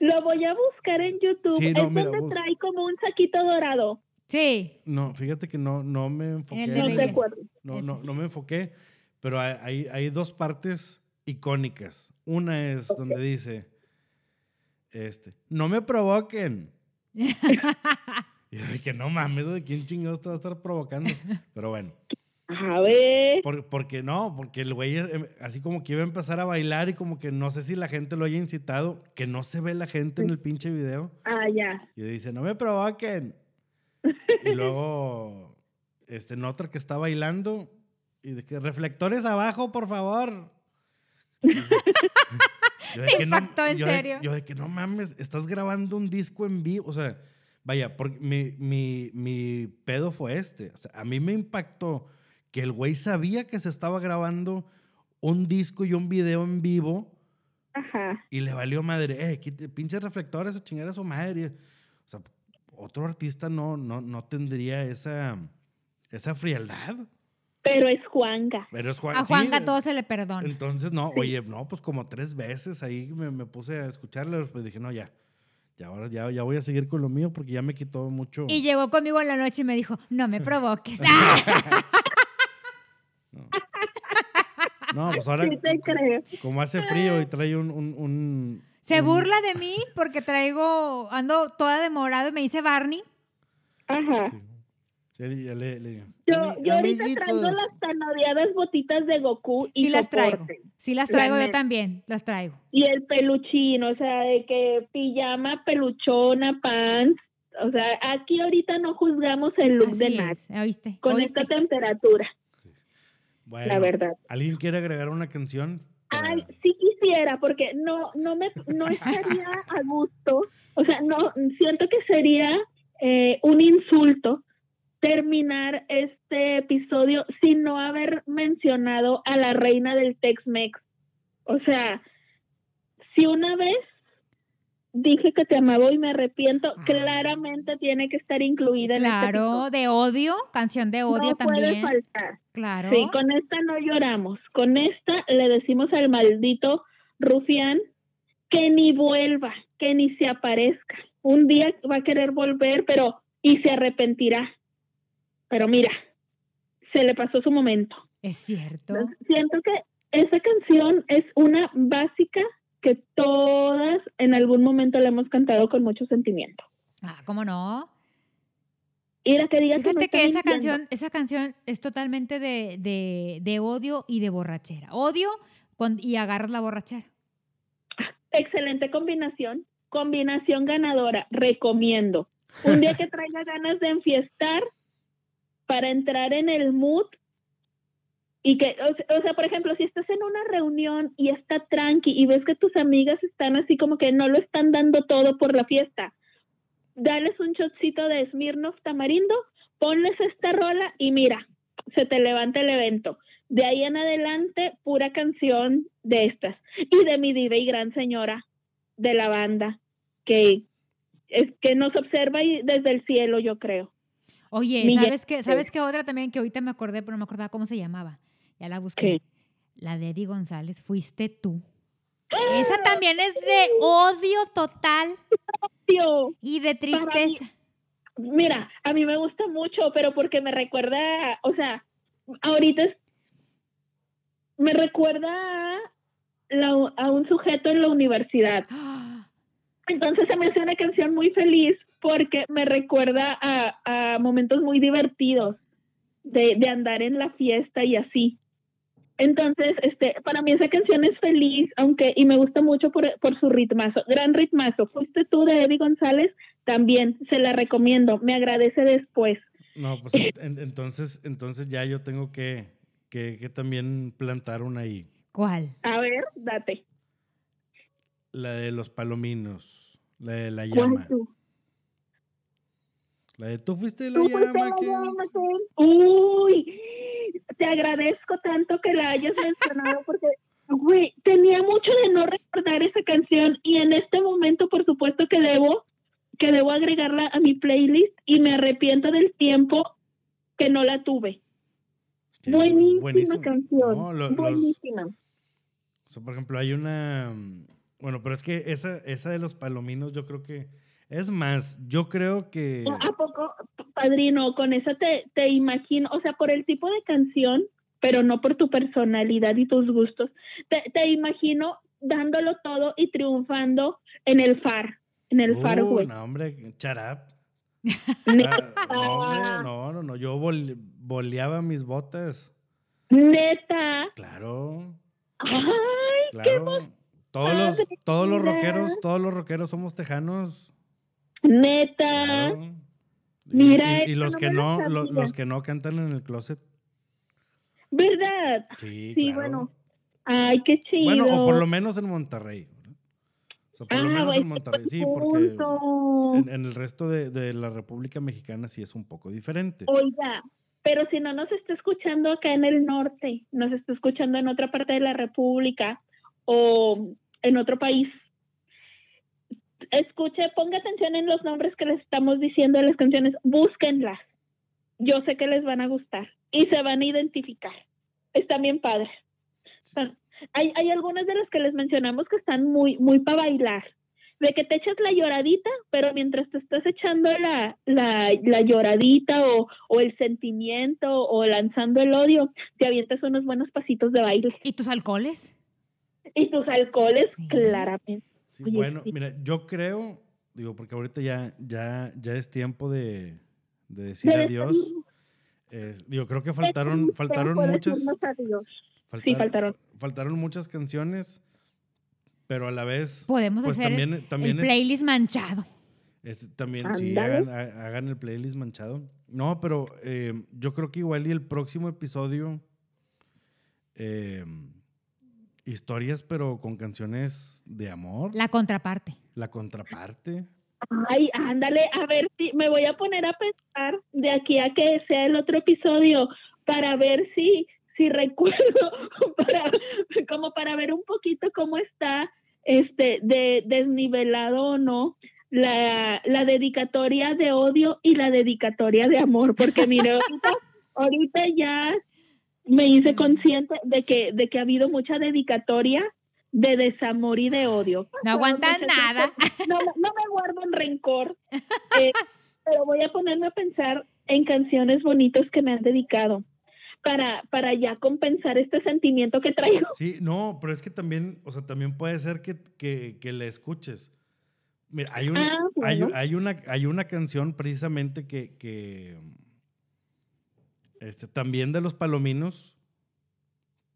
Lo voy a buscar en YouTube. Sí, no, es mira, donde bus- trae como un saquito dorado. Sí. No, fíjate que no, no me enfoqué. El de No. No, no, me enfoqué, pero hay, hay, dos partes icónicas. Una es donde dice, este, no me provoquen. [LAUGHS] y de que no mames, ¿de quién chingados te va a estar provocando? Pero bueno, A ver. por- porque no, porque el güey eh, así como que iba a empezar a bailar y como que no sé si la gente lo haya incitado, que no se ve la gente en el pinche video. Ah, ya. Y dice, no me provoquen. [LAUGHS] y luego, este, en otra que está bailando, y de que reflectores abajo, por favor. [LAUGHS] Yo de Te que no- impactó, en yo de- serio. yo de que no mames, estás grabando un disco en vivo. O sea, vaya, porque mi, mi, mi pedo fue este. O sea, a mí me impactó que el güey sabía que se estaba grabando un disco y un video en vivo Ajá. y le valió madre, eh, quite, pinches reflectores a chingar a su madre. O sea, otro artista no, no, no tendría esa, esa frialdad. Pero es Juanga. Pero es Juan. A Juanga todo se le perdona. Entonces, no, oye, no, pues como tres veces ahí me, me puse a escucharle, pues dije, no, ya. Ya ahora ya, ya voy a seguir con lo mío porque ya me quitó mucho. Y llegó conmigo en la noche y me dijo, no me provoques. [LAUGHS] ¡Ah! [LAUGHS] No, pues ahora, Sí te creo. como hace frío y trae un. un, un- Se burla de mí porque traigo, ando toda demorada y me dice Barney. Ajá. Sí. Ya le- le- le- Yo, Ami- yo ahorita traigo las tan odiadas botitas de Goku y Sí las traigo. Sí las La traigo yo también, las traigo. Y el peluchín, o sea, de que pijama, peluchona, pants. O sea, aquí ahorita no juzgamos el look de Así nadie. es, ¿oíste? Con ¿Oíste? esta temperatura, Bueno, la verdad. ¿Alguien quiere agregar una canción? Ay, sí quisiera, porque no, no me, no estaría a gusto. O sea, no, siento que sería eh, un insulto terminar este episodio sin no haber mencionado a la reina del Tex-Mex. O sea, si una vez dije que te amaba y me arrepiento, claramente tiene que estar incluida en este Claro, de odio, canción de odio no puede también. faltar. Claro. Sí, con esta no lloramos. Con esta le decimos al maldito rufián que ni vuelva, que ni se aparezca. Un día va a querer volver, pero y se arrepentirá. Pero mira, se le pasó su momento. Es cierto. Siento que esa canción es una básica que todas en algún momento la hemos cantado con mucho sentimiento. Ah, ¿cómo no? Y la que diga que no Fíjate que esa mintiendo. canción, esa canción es totalmente de, de, de odio y de borrachera. Odio con- y agarras la borrachera. Excelente combinación, combinación ganadora, recomiendo. Un día que [LAUGHS] traiga ganas de enfiestar para entrar en el mood y que, o o sea, por ejemplo, si estás en una reunión y está tranqui y ves que tus amigas están así como que no lo están dando todo por la fiesta, dales un shotcito de Smirnoff tamarindo, ponles esta rola y mira, se te levanta el evento. De ahí en adelante, pura canción de estas. Y de mi diva y gran señora de la banda, que, es, que nos observa y- desde el cielo, yo creo. Oye, ¿sabes qué? ¿Sabes qué otra también que ahorita me acordé, pero no me acordaba cómo se llamaba? Ya la busqué. ¿Qué? La de Eddie González, fuiste tú. Esa también es de odio total Tío, y de mí- tristeza. Mira, a mí me gusta mucho, pero porque me recuerda, o sea, ahorita es- me recuerda a, la- a un sujeto en la universidad. [GASPS] Entonces se me hace una canción muy feliz porque me recuerda a, a momentos muy divertidos de, de andar en la fiesta y así. Entonces, este, para mí esa canción es feliz, aunque, y me gusta mucho por, por su ritmazo, gran ritmazo. Fuiste tú de Eddie González, también se la recomiendo, me agradece después. No, pues [LAUGHS] en- entonces, entonces ya yo tengo que, que, que también plantar una ahí. ¿Cuál? A ver, date. La de los palominos. La de la ¿Cuál llama. tú? La de tú fuiste la Tú fuiste llama. la que- llama, Ken. Te agradezco tanto que la hayas mencionado porque, güey, tenía mucho de no recordar esa canción y en este momento, por supuesto que debo, que debo agregarla a mi playlist y me arrepiento del tiempo que no la tuve. Buenísima buenísimo. canción. No, lo- los- buenísima. o sea, por ejemplo, hay una. mm, Bueno, pero es que esa, esa de los palominos, yo creo que. Es más, yo creo que. ¿A poco, padrino, con esa te, te imagino, o sea, por el tipo de canción, pero no por tu personalidad y tus gustos, te, te imagino dándolo todo y triunfando en el FAR, en el FAR, Uh, güey. no, hombre, charap. Neta, no, hombre, no, no, no. Yo vol- boleaba mis botas. neta. Claro, Ay, claro. Todos los, todos los rockeros, todos los rockeros somos tejanos. neta. Claro. Y- Mira, y, y esta los no que no, lo- los que no cantan en el closet. ¿Verdad? Sí, Sí, claro. bueno. Ay, qué chido. Bueno, o por lo menos en Monterrey. ¿no? O sea, por lo Ah, menos güey, en Monterrey, sí, porque en el resto de, de la República Mexicana sí es un poco diferente. Oiga, pero si no nos está escuchando acá en el norte, nos está escuchando en otra parte de la República o en otro país, escuche, ponga atención en los nombres que les estamos diciendo de las canciones, búsquenlas. Yo sé que les van a gustar y se van a identificar. Están bien padres. Son- Hay, hay algunas de las que les mencionamos que están muy, muy para bailar. De que te echas la lloradita, pero mientras te estás echando la, la, la lloradita o, o el sentimiento o lanzando el odio, te avientas unos buenos pasitos de baile. ¿Y tus alcoholes? Y tus alcoholes, Sí. claramente. Sí, Oye, bueno, sí. mira, yo creo, digo, porque ahorita ya, ya, ya es tiempo de, de decir De adiós. Eh, digo, creo que faltaron, faltaron muchas. decirnos adiós. faltar- Sí, faltaron. Faltaron muchas canciones, pero a la vez. Podemos pues hacer también, también el es- playlist manchado. es, también, sí, Ándale. hagan, ha- hagan el playlist manchado. No, pero eh, yo creo que igual y el próximo episodio. eh, historias, pero con canciones de amor. La contraparte. La contraparte. Ay, ándale, a ver si me voy a poner a pensar de aquí a que sea el otro episodio para ver si si recuerdo [LAUGHS] para como para ver un poquito cómo está este de desnivelado o no la, la dedicatoria de odio y la dedicatoria de amor, porque mire, ahorita, ahorita ya me hice consciente de que de que ha habido mucha dedicatoria de desamor y de odio. No aguantan nada. No, no me guardo en rencor, eh, pero voy a ponerme a pensar en canciones bonitas que me han dedicado para, para ya compensar este sentimiento que traigo. Sí, no, pero es que también, o sea, también puede ser que, que, que le escuches. Mira, hay una, Ah, hay, bueno. hay una, hay una canción precisamente que, que este, también de los palominos,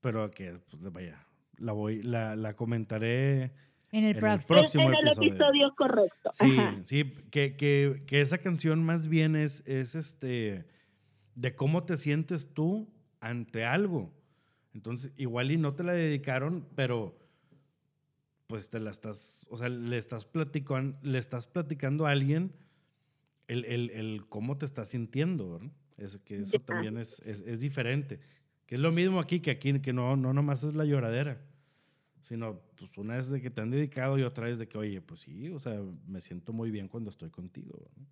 pero que, pues, vaya, la voy, la, la comentaré. En el En el próximo. pro- próximo en el episodio. episodio correcto. Sí, Ajá. sí, que, que, que esa canción más bien es, es este, de cómo te sientes tú ante algo. Entonces, igual y no te la dedicaron, pero pues te la estás, o sea, le estás platicando, le estás platicando a alguien el, el, el cómo te estás sintiendo, ¿verdad? Es, que eso también es, es, es diferente. Que es lo mismo aquí, que aquí, que no, no nomás es la lloradera, sino pues una es de que te han dedicado y otra es de que, oye, pues sí, o sea, me siento muy bien cuando estoy contigo. ¿verdad?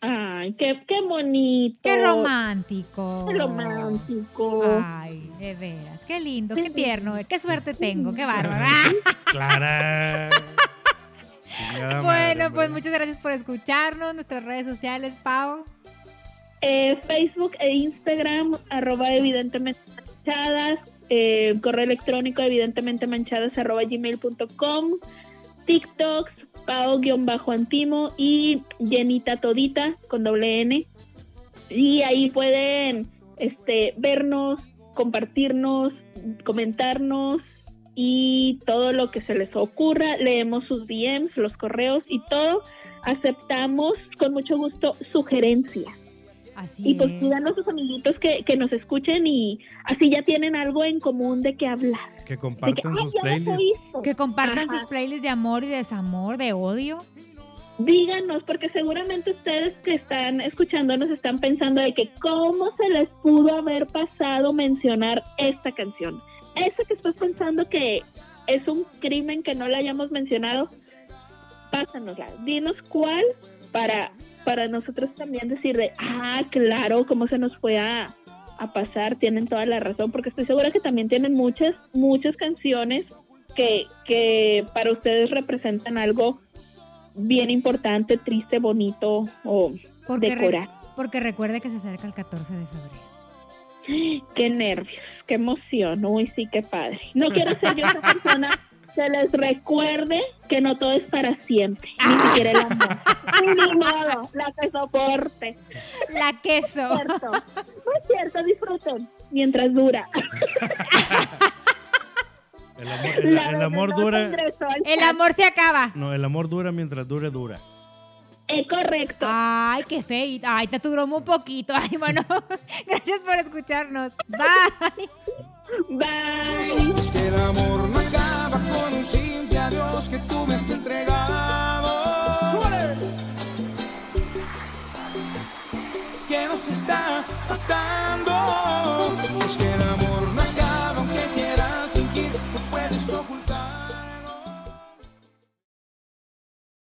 Ay, qué, qué bonito. Qué romántico. Qué romántico. Ay, de veras. Qué lindo, qué tierno. Qué suerte tengo, qué bárbara. [LAUGHS] Clara. [LAUGHS] Madre, Bueno, pues muchas gracias por escucharnos. Nuestras redes sociales, Pau. Eh, Facebook e Instagram, arroba evidentemente manchadas, eh, correo electrónico evidentemente manchadas arroba gmail.com, TikToks, pao-antimo y llenita todita con doble N. Y ahí pueden este, vernos, compartirnos, comentarnos y todo lo que se les ocurra. Leemos sus DMs, los correos y todo. Aceptamos con mucho gusto sugerencias. Así Y pues es. pidan a sus amiguitos que, que nos escuchen y así ya tienen algo en común de qué hablar. Que compartan "Ay, sus playlists. visto". Que compartan Ajá. sus playlists de amor y desamor, de odio. Díganos, porque seguramente ustedes que están escuchándonos están pensando de que cómo se les pudo haber pasado mencionar esta canción. Esa que estás pensando que es un crimen que no la hayamos mencionado, pásanosla. Dinos cuál para, para nosotros también decir de, ah, claro, cómo se nos fue a, a pasar. Tienen toda la razón, porque estoy segura que también tienen muchas, muchas canciones que, que para ustedes representan algo bien importante, triste, bonito o Porque, re- decorar. porque recuerde que se acerca el 14 de febrero. [GASPS] Qué nervios, qué emoción, uy, sí, qué padre. No quiero ser yo esa [LAUGHS] persona que les recuerde que no todo es para siempre, ni [LAUGHS] siquiera el amor. Ni modo, la que soporte. La queso. Cierto. No es cierto, disfruten mientras dura. [LAUGHS] El amor, el- el amor dura. El amor se acaba. No, el amor dura mientras dure, dura. Es correcto. Ay, qué feito. Ay, te duró muy poquito. Ay, bueno, [LAUGHS] gracias por escucharnos. Bye. Bye. Es que el amor no acaba con un simple adiós que tú me has entregado. ¿Qué nos está pasando? Es que el amor